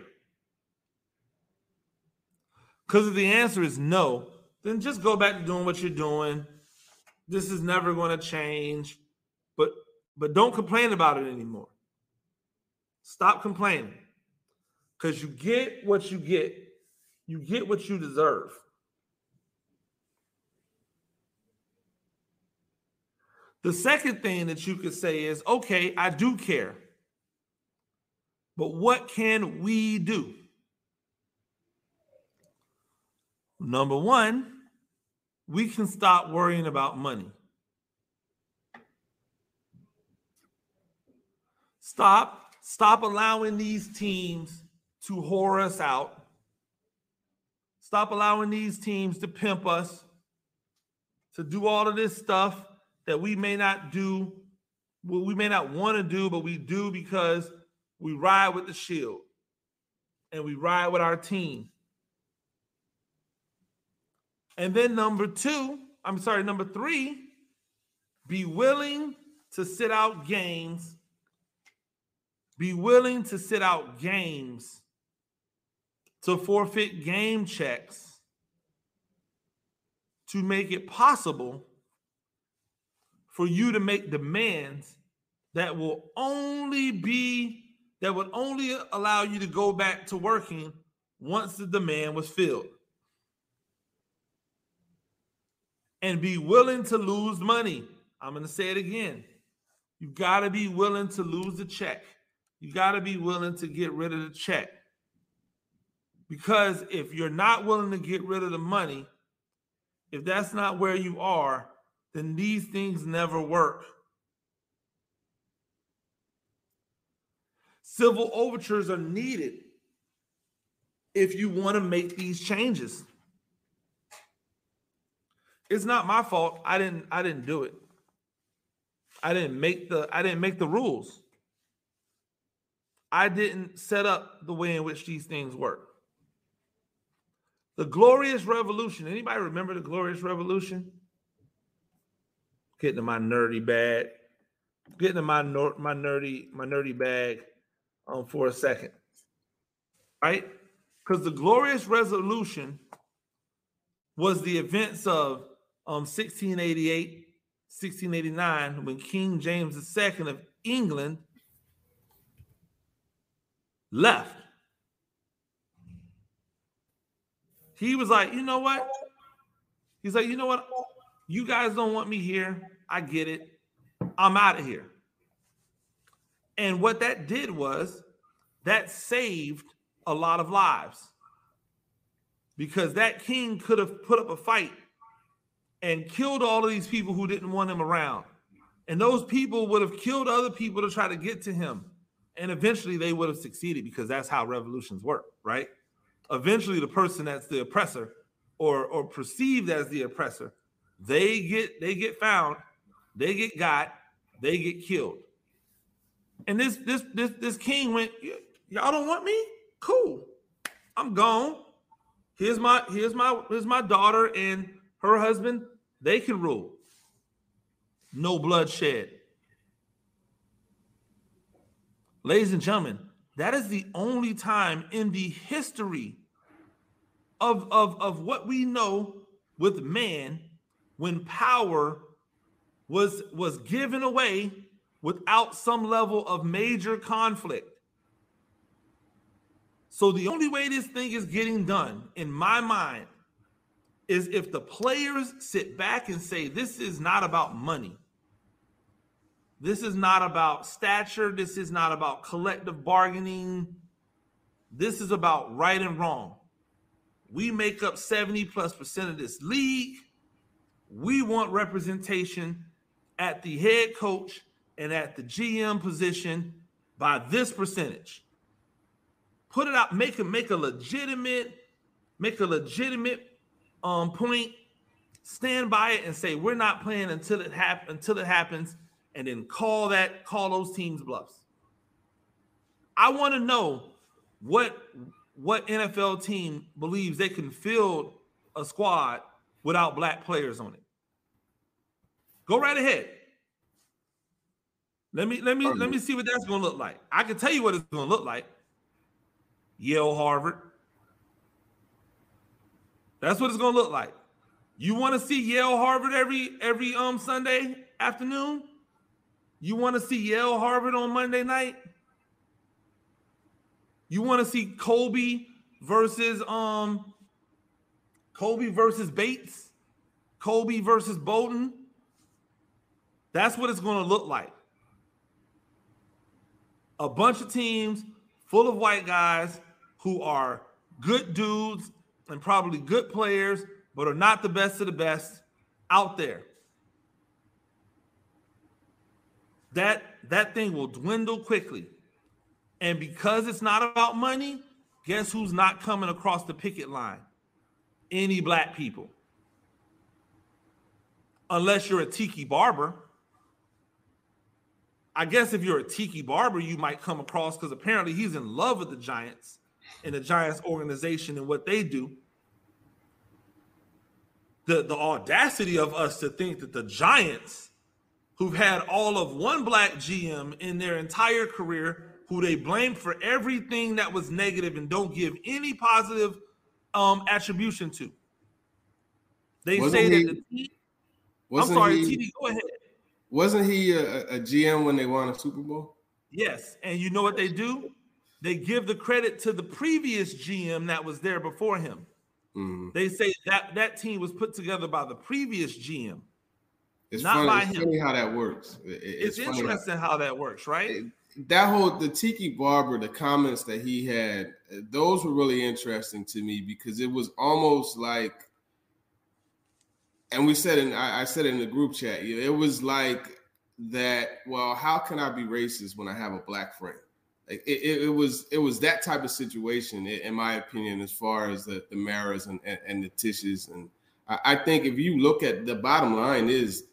[SPEAKER 1] Because if the answer is no, then just go back to doing what you're doing. This is never going to change. But but don't complain about it anymore. Stop complaining. Because you get what you get. You get what you deserve. The second thing that you could say is, okay, I do care. But what can we do? Number one, we can stop worrying about money. Stop, stop allowing these teams to whore us out. Stop allowing these teams to pimp us, to do all of this stuff that we may not do, what we may not want to do, but we do because we ride with the shield and we ride with our team. And then number two, I'm sorry, number three, be willing to sit out games. Be willing to sit out games to forfeit game checks to make it possible for you to make demands that will only be that would only allow you to go back to working once the demand was filled. And be willing to lose money. I'm going to say it again. You got to be willing to lose the check. You got to be willing to get rid of the check. Because if you're not willing to get rid of the money, if that's not where you are, then these things never work. Civil overtures are needed if you want to make these changes. It's not my fault. I didn't I didn't do it. I didn't make the I didn't make the rules. I didn't set up the way in which these things work. The Glorious Revolution. Anybody remember the Glorious Revolution? Getting my nerdy bag. Getting my nor- my nerdy my nerdy bag um, for a second. Right? Because the Glorious Resolution was the events of um, 1688, 1689, when King James II of England left. He was like, you know what? He's like, you know what? You guys don't want me here. I get it. I'm out of here. And what that did was that saved a lot of lives because that king could have put up a fight and killed all of these people who didn't want him around. And those people would have killed other people to try to get to him. And eventually they would have succeeded because that's how revolutions work, right? Eventually, the person that's the oppressor or, or perceived as the oppressor, they get they get found, they get got, they get killed. And this this this this king went, y'all don't want me? Cool. I'm gone. Here's my here's my here's my daughter and her husband. They can rule. No bloodshed. Ladies and gentlemen, that is the only time in the history of, of, of what we know with man when power was, was given away without some level of major conflict. So the only way this thing is getting done, in my mind, is if the players sit back and say, This is not about money. This is not about stature. This is not about collective bargaining. This is about right and wrong. We make up 70 plus percent of this league. We want representation at the head coach and at the GM position by this percentage. Put it out, make a make a legitimate, make a legitimate um point, stand by it and say we're not playing until it happens until it happens, and then call that, call those teams bluffs. I want to know what what NFL team believes they can field a squad without black players on it. Go right ahead. Let me let me let me see what that's going to look like. I can tell you what it's going to look like. Yale, Harvard. That's what it's going to look like. You want to see Yale, Harvard every every um Sunday afternoon? You want to see Yale, Harvard on Monday night? You want to see Colby versus um Colby versus Bates, Colby versus Bowdoin, That's what it's going to look like. A bunch of teams full of white guys who are good dudes and probably good players, but are not the best of the best out there. That that thing will dwindle quickly. And because it's not about money, guess who's not coming across the picket line? Any black people. Unless you're a Tiki Barber. I guess if you're a Tiki Barber, you might come across because apparently he's in love with the Giants and the Giants organization and what they do. The, the audacity of us to think that the Giants, who've had all of one black GM in their entire career, who they blame for everything that was negative and don't give any positive um, attribution to. They wasn't say he, that the I'm sorry, he, TD, go ahead.
[SPEAKER 3] Wasn't he a, a GM when they won a Super Bowl?
[SPEAKER 1] Yes, and you know what they do? They give the credit to the previous GM that was there before him. Mm-hmm. They say that that team was put together by the previous GM.
[SPEAKER 3] It's not funny, by it's him. funny how that works.
[SPEAKER 1] It, it's, it's interesting how, how, that works, right? It,
[SPEAKER 3] that whole the Tiki Barber, the comments that he had, those were really interesting to me because it was almost like, and we said in I, I said in the group chat, it was like that. Well, how can I be racist when I have a black friend? Like it, it, it, was it was that type of situation, in my opinion, as far as the the Maras and, and, and the Tisches. And I, I think if you look at the bottom line is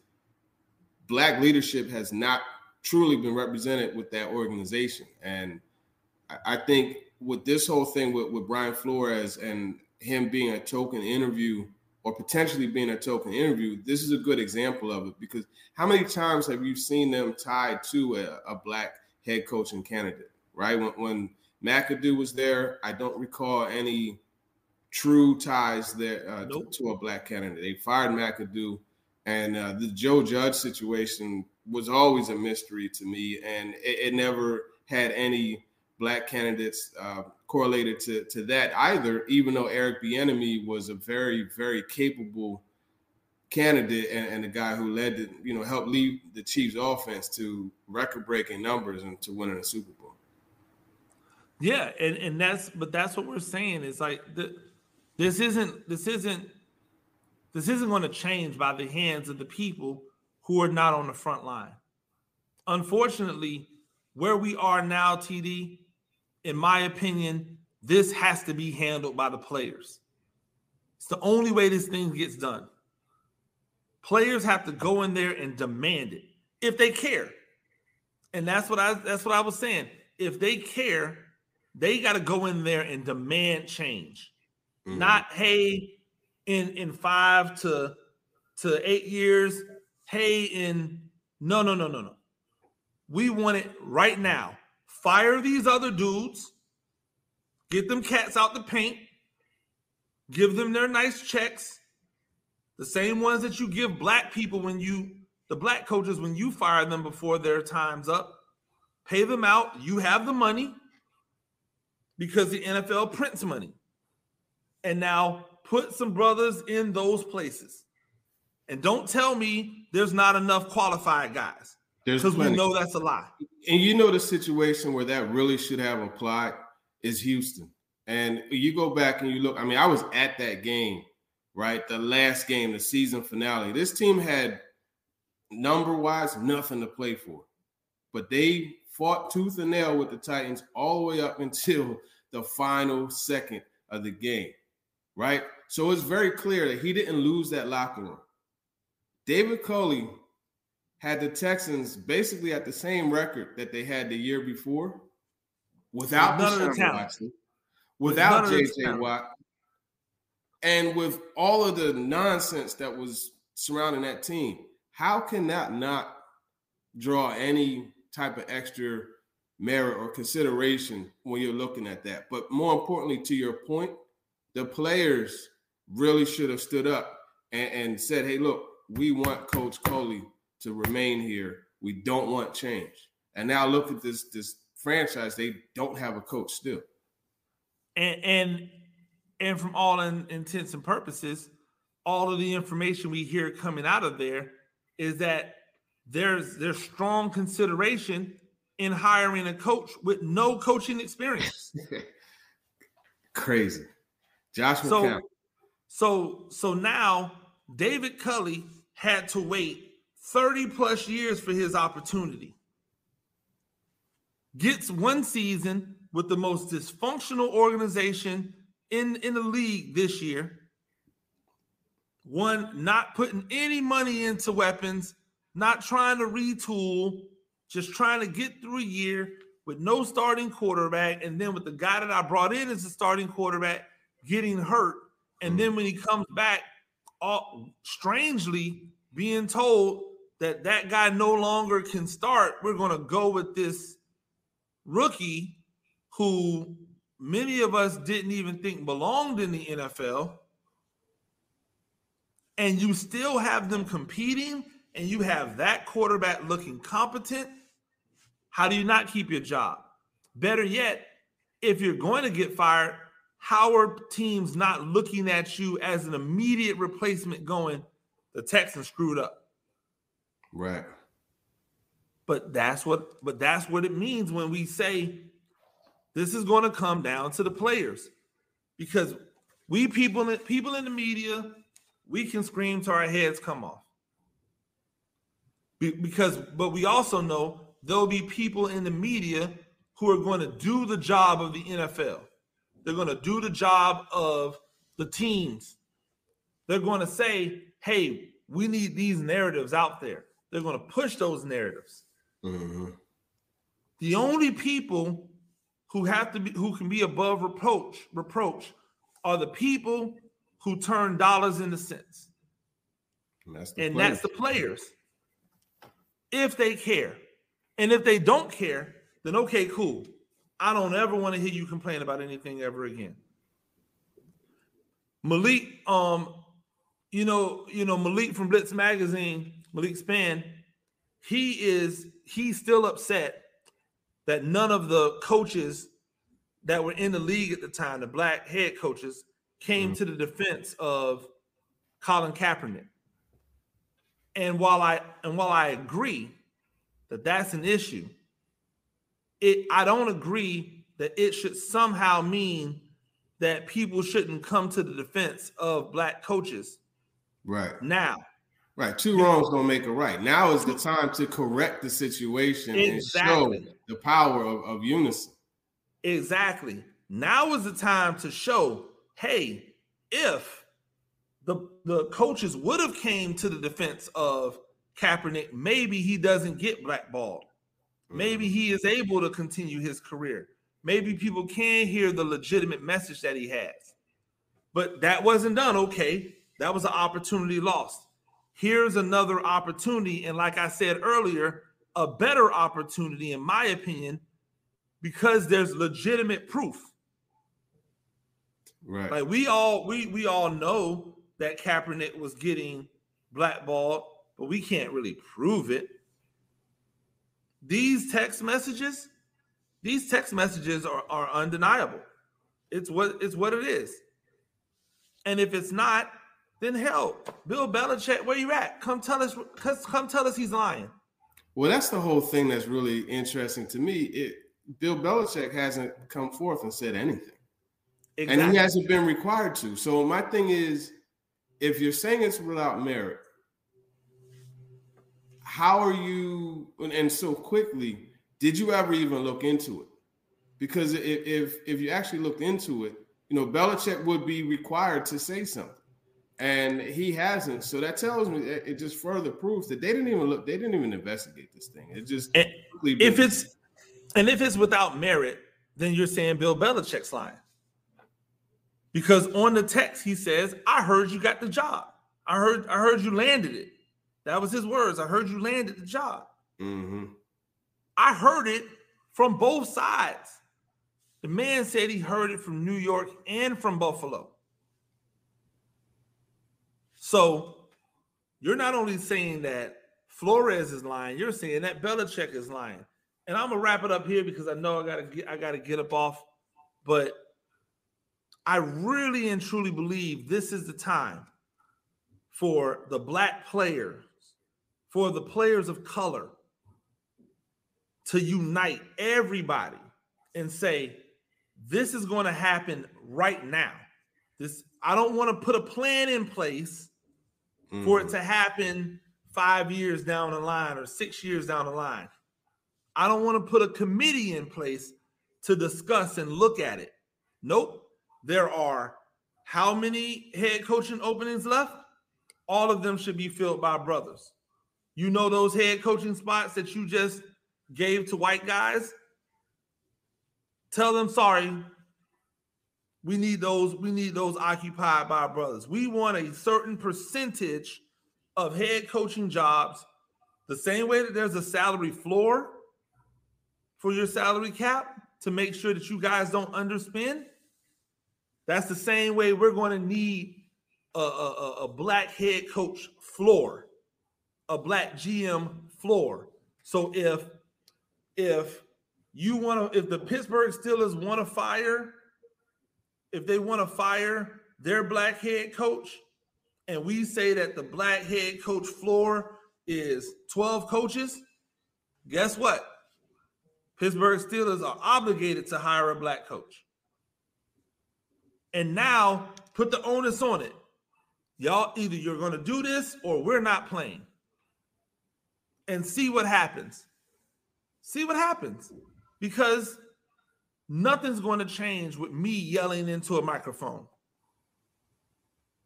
[SPEAKER 3] black leadership has not truly been represented with that organization. And I, I think with this whole thing with, with Brian Flores and him being a token interview or potentially being a token interview, this is a good example of it because how many times have you seen them tied to a, a black head coaching candidate? right? When, when McAdoo was there, I don't recall any true ties there uh, nope. to, to, a black candidate. They fired McAdoo, and uh, the Joe Judge situation was always a mystery to me, and it, it never had any black candidates uh, correlated to, to that either. Even though Eric Bieniemy was a very, very capable candidate and, and the guy who led the, you know, helped lead the Chiefs offense to record-breaking numbers and to winning a Super Bowl.
[SPEAKER 1] Yeah, and and that's but that's what we're saying is like the, this isn't this isn't this isn't going to change by the hands of the people who are not on the front line. Unfortunately, where we are now, TD, in my opinion, this has to be handled by the players. It's the only way this thing gets done. Players have to go in there and demand it if they care. And that's what I that's what I was saying. If they care, they got to go in there and demand change. Mm-hmm. Not hey, in in five to to eight years, hey, in no, no, no, no, no. We want it right now. Fire these other dudes, get them cats out the paint, give them their nice checks, the same ones that you give black people when you the black coaches when you fire them before their time's up. Pay them out. You have the money because the NFL prints money. And now put some brothers in those places. And don't tell me there's not enough qualified guys. Because we know that's a lie.
[SPEAKER 3] And you know the situation where that really should have applied is Houston. And you go back and you look, I mean, I was at that game, right? The last game, the season finale. This team had number wise nothing to play for. But they fought tooth and nail with the Titans all the way up until the final second of the game, right? So it's very clear that he didn't lose that locker room. David Culley had the Texans basically at the same record that they had the year before without Deshaun Watson, without JJ Watt, and with all of the nonsense that was surrounding that team. How can that not draw any type of extra merit or consideration when you're looking at that. But more importantly, to your point, the players really should have stood up and, and said, hey, look, we want Coach Culley to remain here. We don't want change. And now look at this this franchise. They don't have a coach still.
[SPEAKER 1] And and and from all in, intents and purposes, all of the information we hear coming out of there is that there's there's strong consideration in hiring a coach with no coaching experience.
[SPEAKER 3] Crazy. Josh
[SPEAKER 1] so,
[SPEAKER 3] McCown.
[SPEAKER 1] So so now David Culley had to wait 30 plus years for his opportunity. Gets one season with the most dysfunctional organization in, in the league this year. One, not putting any money into weapons, not trying to retool, just trying to get through a year with no starting quarterback. And then with the guy that I brought in as a starting quarterback getting hurt. And mm-hmm. then when he comes back, all strangely being told that that guy no longer can start, we're going to go with this rookie who many of us didn't even think belonged in the NFL. And you still have them competing, and you have that quarterback looking competent. How do you not keep your job? Better yet, if you're going to get fired, how are teams not looking at you as an immediate replacement going, the Texans screwed up?
[SPEAKER 3] Right.
[SPEAKER 1] But that's what but that's what it means when we say this is going to come down to the players. Because we people people in the media, we can scream to our heads come off. Be, because but we also know there'll be people in the media who are going to do the job of the NFL. They're going to do the job of the teams. They're going to say, "Hey, we need these narratives out there." They're going to push those narratives. Mm-hmm. The only people who have to be who can be above reproach reproach are the people who turn dollars into cents. And that's the, and that's the players. If they care. And if they don't care, then okay, cool. I don't ever want to hear you complain about anything ever again. Malik, um, you know, you know, Malik from Blitz Magazine, Malik Spann, he is he's still upset that none of the coaches that were in the league at the time, the black head coaches, came mm-hmm. to the defense of Colin Kaepernick. And while I and while I agree that that's an issue, it I don't agree that it should somehow mean that people shouldn't come to the defense of black coaches.
[SPEAKER 3] Right.
[SPEAKER 1] Now,
[SPEAKER 3] Right. Two wrongs don't make a right. Now is the time to correct the situation exactly. and show the power of, of unison.
[SPEAKER 1] Exactly. Now is the time to show, hey, if the the coaches would have came to the defense of Kaepernick, maybe he doesn't get blackballed. Maybe mm-hmm. he is able to continue his career. Maybe people can hear the legitimate message that he has. But that wasn't done. Okay, that was an opportunity lost here's another opportunity. And like I said earlier, a better opportunity, in my opinion, because there's legitimate proof.
[SPEAKER 3] Right.
[SPEAKER 1] Like we all we we all know that Kaepernick was getting blackballed, but we can't really prove it. These text messages, these text messages are, are undeniable. It's what it's what it is. And if it's not, then hell, Bill Belichick, where you at? Come tell us. Come tell us he's lying.
[SPEAKER 3] Well, that's the whole thing that's really interesting to me. It Bill Belichick hasn't come forth and said anything, exactly. and he hasn't been required to. So my thing is, if you're saying it's without merit, how are you? And so quickly, did you ever even look into it? Because if if, if you actually looked into it, you know, Belichick would be required to say something and he hasn't. So that tells me it just further proves that they didn't even look. They didn't even investigate this thing. It just
[SPEAKER 1] and if it's and if it's without merit, then you're saying Bill Belichick's lying. Because on the text he says, "I heard you got the job. I heard I heard you landed it." That was his words. I heard you landed the job.
[SPEAKER 3] Mm-hmm.
[SPEAKER 1] I heard it from both sides. The man said he heard it from New York and from Buffalo. So you're not only saying that Flores is lying, you're saying that Belichick is lying. And I'm gonna wrap it up here because I know I gotta get I gotta get up off. But I really and truly believe this is the time for the black players, for the players of color to unite everybody and say, this is going to happen right now. This I don't want to put a plan in place mm-hmm. for it mm-hmm. to happen five years down the line or six years down the line. I don't want to put a committee in place to discuss and look at it. Nope. There are how many head coaching openings left? All of them should be filled by brothers. You know those head coaching spots that you just gave to white guys? Tell them sorry. We need those, we need those occupied by brothers. We want a certain percentage of head coaching jobs, the same way that there's a salary floor for your salary cap to make sure that you guys don't underspend. That's the same way we're going to need a, a, a black head coach floor, a black GM floor. So if if you want to, if the Pittsburgh Steelers want to fire, if they want to fire their black head coach, and we say that the black head coach floor is 12 coaches, guess what? Pittsburgh Steelers are obligated to hire a black coach. And now put the onus on it. Y'all either you're going to do this or we're not playing. And see what happens. See what happens. Because nothing's going to change with me yelling into a microphone.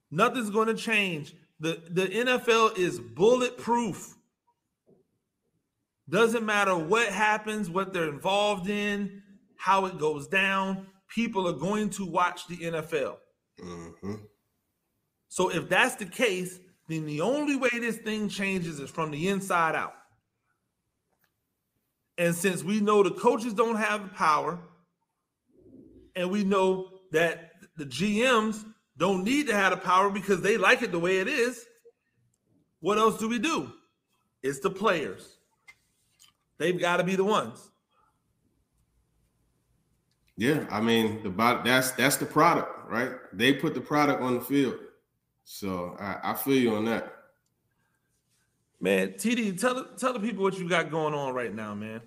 [SPEAKER 1] Nothing's going to change. The, the NFL is bulletproof. Doesn't matter what happens, what they're involved in, how it goes down, people are going to watch the NFL. Mm-hmm. So if that's the case, then the only way this thing changes is from the inside out. And since we know the coaches don't have the power, and we know that the GMs don't need to have the power because they like it the way it is, what else do we do? It's the players. They've got to be the ones.
[SPEAKER 3] Yeah, I mean the that's that's the product, right? They put the product on the field. So I, I feel you on that.
[SPEAKER 1] Man, TD, tell tell the people what you got going on right now, man.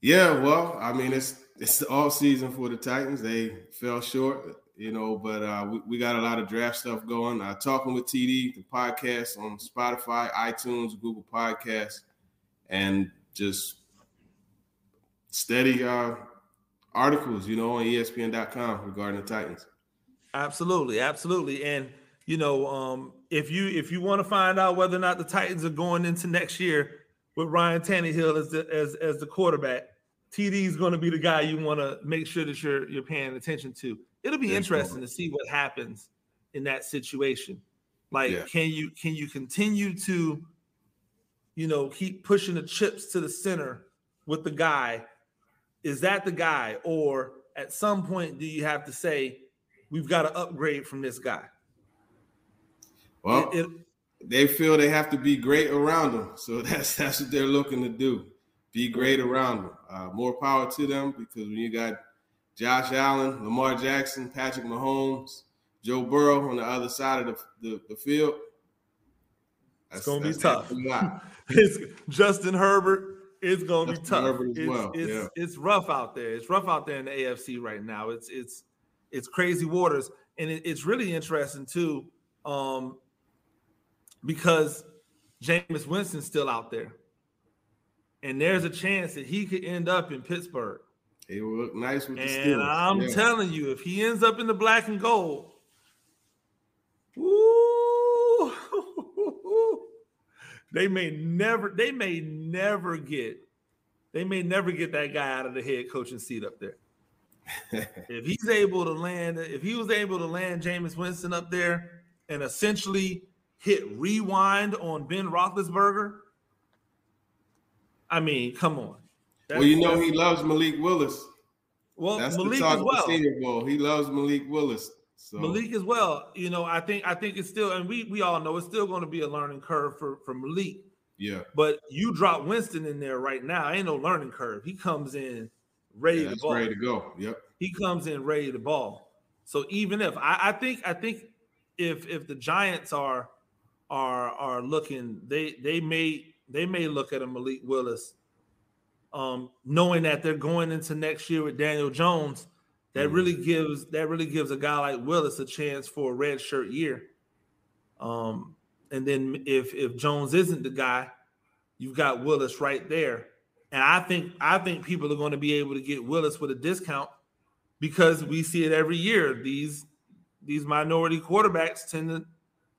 [SPEAKER 3] Yeah, well, I mean it's it's the off season for the Titans. They fell short, you know, but uh, we, we got a lot of draft stuff going. Uh, talking with TD, the podcast on Spotify, iTunes, Google Podcasts, and just steady uh, articles, you know, on ESPN.com regarding the Titans.
[SPEAKER 1] Absolutely, absolutely, and you know, um, if you if you want to find out whether or not the Titans are going into next year with Ryan Tannehill as the as as the quarterback, TD is going to be the guy you want to make sure that you're you're paying attention to. It'll be interesting to see what happens in that situation. Like, yeah. can you can you continue to, you know, keep pushing the chips to the center with the guy is that the guy? Or at some point, do you have to say, we've got to upgrade from this guy?
[SPEAKER 3] Well, it, it, they feel they have to be great around him. So that's that's what they're looking to do. Be great around them. Uh, more power to them because when you got Josh Allen, Lamar Jackson, Patrick Mahomes, Joe Burrow on the other side of the, the, the field,
[SPEAKER 1] it's gonna be tough. it's Justin Herbert, it's gonna be tough. It's, well. it's, yeah. it's rough out there. It's rough out there in the AFC right now. It's it's it's crazy waters, and it, it's really interesting too, um, because Jameis Winston's still out there, and there's a chance that he could end up in Pittsburgh.
[SPEAKER 3] He will look nice with
[SPEAKER 1] and
[SPEAKER 3] the Steelers.
[SPEAKER 1] I'm yeah. telling you, if he ends up in the black and gold, woo, They may never, they may never get, they may never get that guy out of the head coaching seat up there. if he's able to land, if he was able to land Jameis Winston up there and essentially hit rewind on Ben Roethlisberger, I mean, come on.
[SPEAKER 3] That's, well, you know he loves Malik Willis.
[SPEAKER 1] Well, That's Malik as
[SPEAKER 3] well. He loves Malik Willis.
[SPEAKER 1] So. Malik as well. You know, I think I think it's still, and we we all know it's still going to be a learning curve for for Malik.
[SPEAKER 3] Yeah.
[SPEAKER 1] But you drop Winston in there right now, ain't no learning curve. He comes in ready yeah, to ball.
[SPEAKER 3] Ready to go. Yep.
[SPEAKER 1] He comes in ready to ball. So even if I, I think I think if if the Giants are are are looking. They they may they may look at a Malik Willis, um, knowing that they're going into next year with Daniel Jones. That
[SPEAKER 3] Mhm.
[SPEAKER 1] really gives that really gives a guy like Willis a chance for a red shirt year. Um, and then if if Jones isn't the guy, you've got Willis right there. And I think I think people are going to be able to get Willis with a discount because we see it every year. These these minority quarterbacks tend to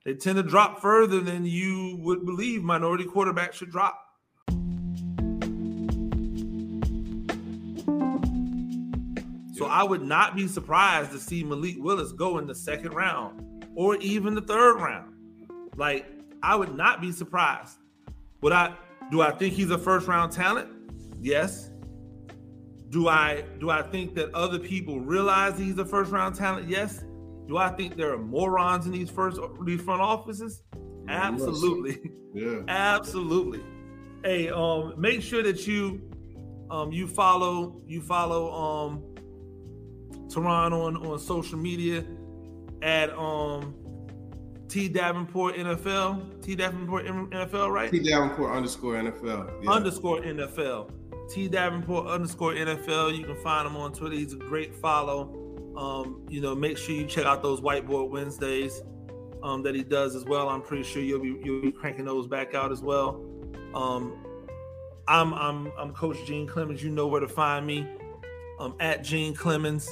[SPEAKER 1] they tend to drop further than you would believe minority quarterbacks should drop. So I would not be surprised to see Malik Willis go in the second round or even the third round. Like I would not be surprised. Would I do I think he's a first round talent? Yes. Do I do I think that other people realize he's a first round talent? Yes. Do I think there are morons in these first these front offices? Absolutely.
[SPEAKER 3] Yeah.
[SPEAKER 1] Absolutely. Hey, um, make sure that you um you follow you follow um Teron on on social media at um T Davenport NFL. T Davenport NFL, right?
[SPEAKER 3] T Davenport underscore NFL. Yeah.
[SPEAKER 1] underscore NFL. T Davenport underscore NFL. You can find him on Twitter. He's a great follow. Um, you know, make sure you check out those whiteboard Wednesdays um, that he does as well. I'm pretty sure you'll be you'll be cranking those back out as well. Um, I'm I'm I'm Coach Gene Clemons. You know where to find me. Um, at Gene Clemons.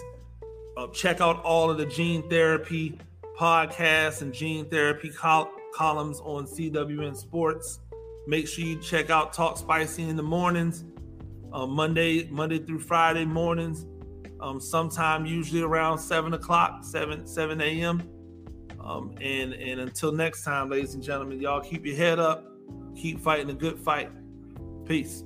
[SPEAKER 1] Uh, check out all of the gene therapy podcasts and gene therapy col- columns on CWN Sports. Make sure you check out Talk Spicy in the mornings, uh, Monday Monday through Friday mornings. Um, sometime usually around seven o'clock, seven seven a.m. Um, and and until next time, ladies and gentlemen, y'all keep your head up, keep fighting a good fight. Peace.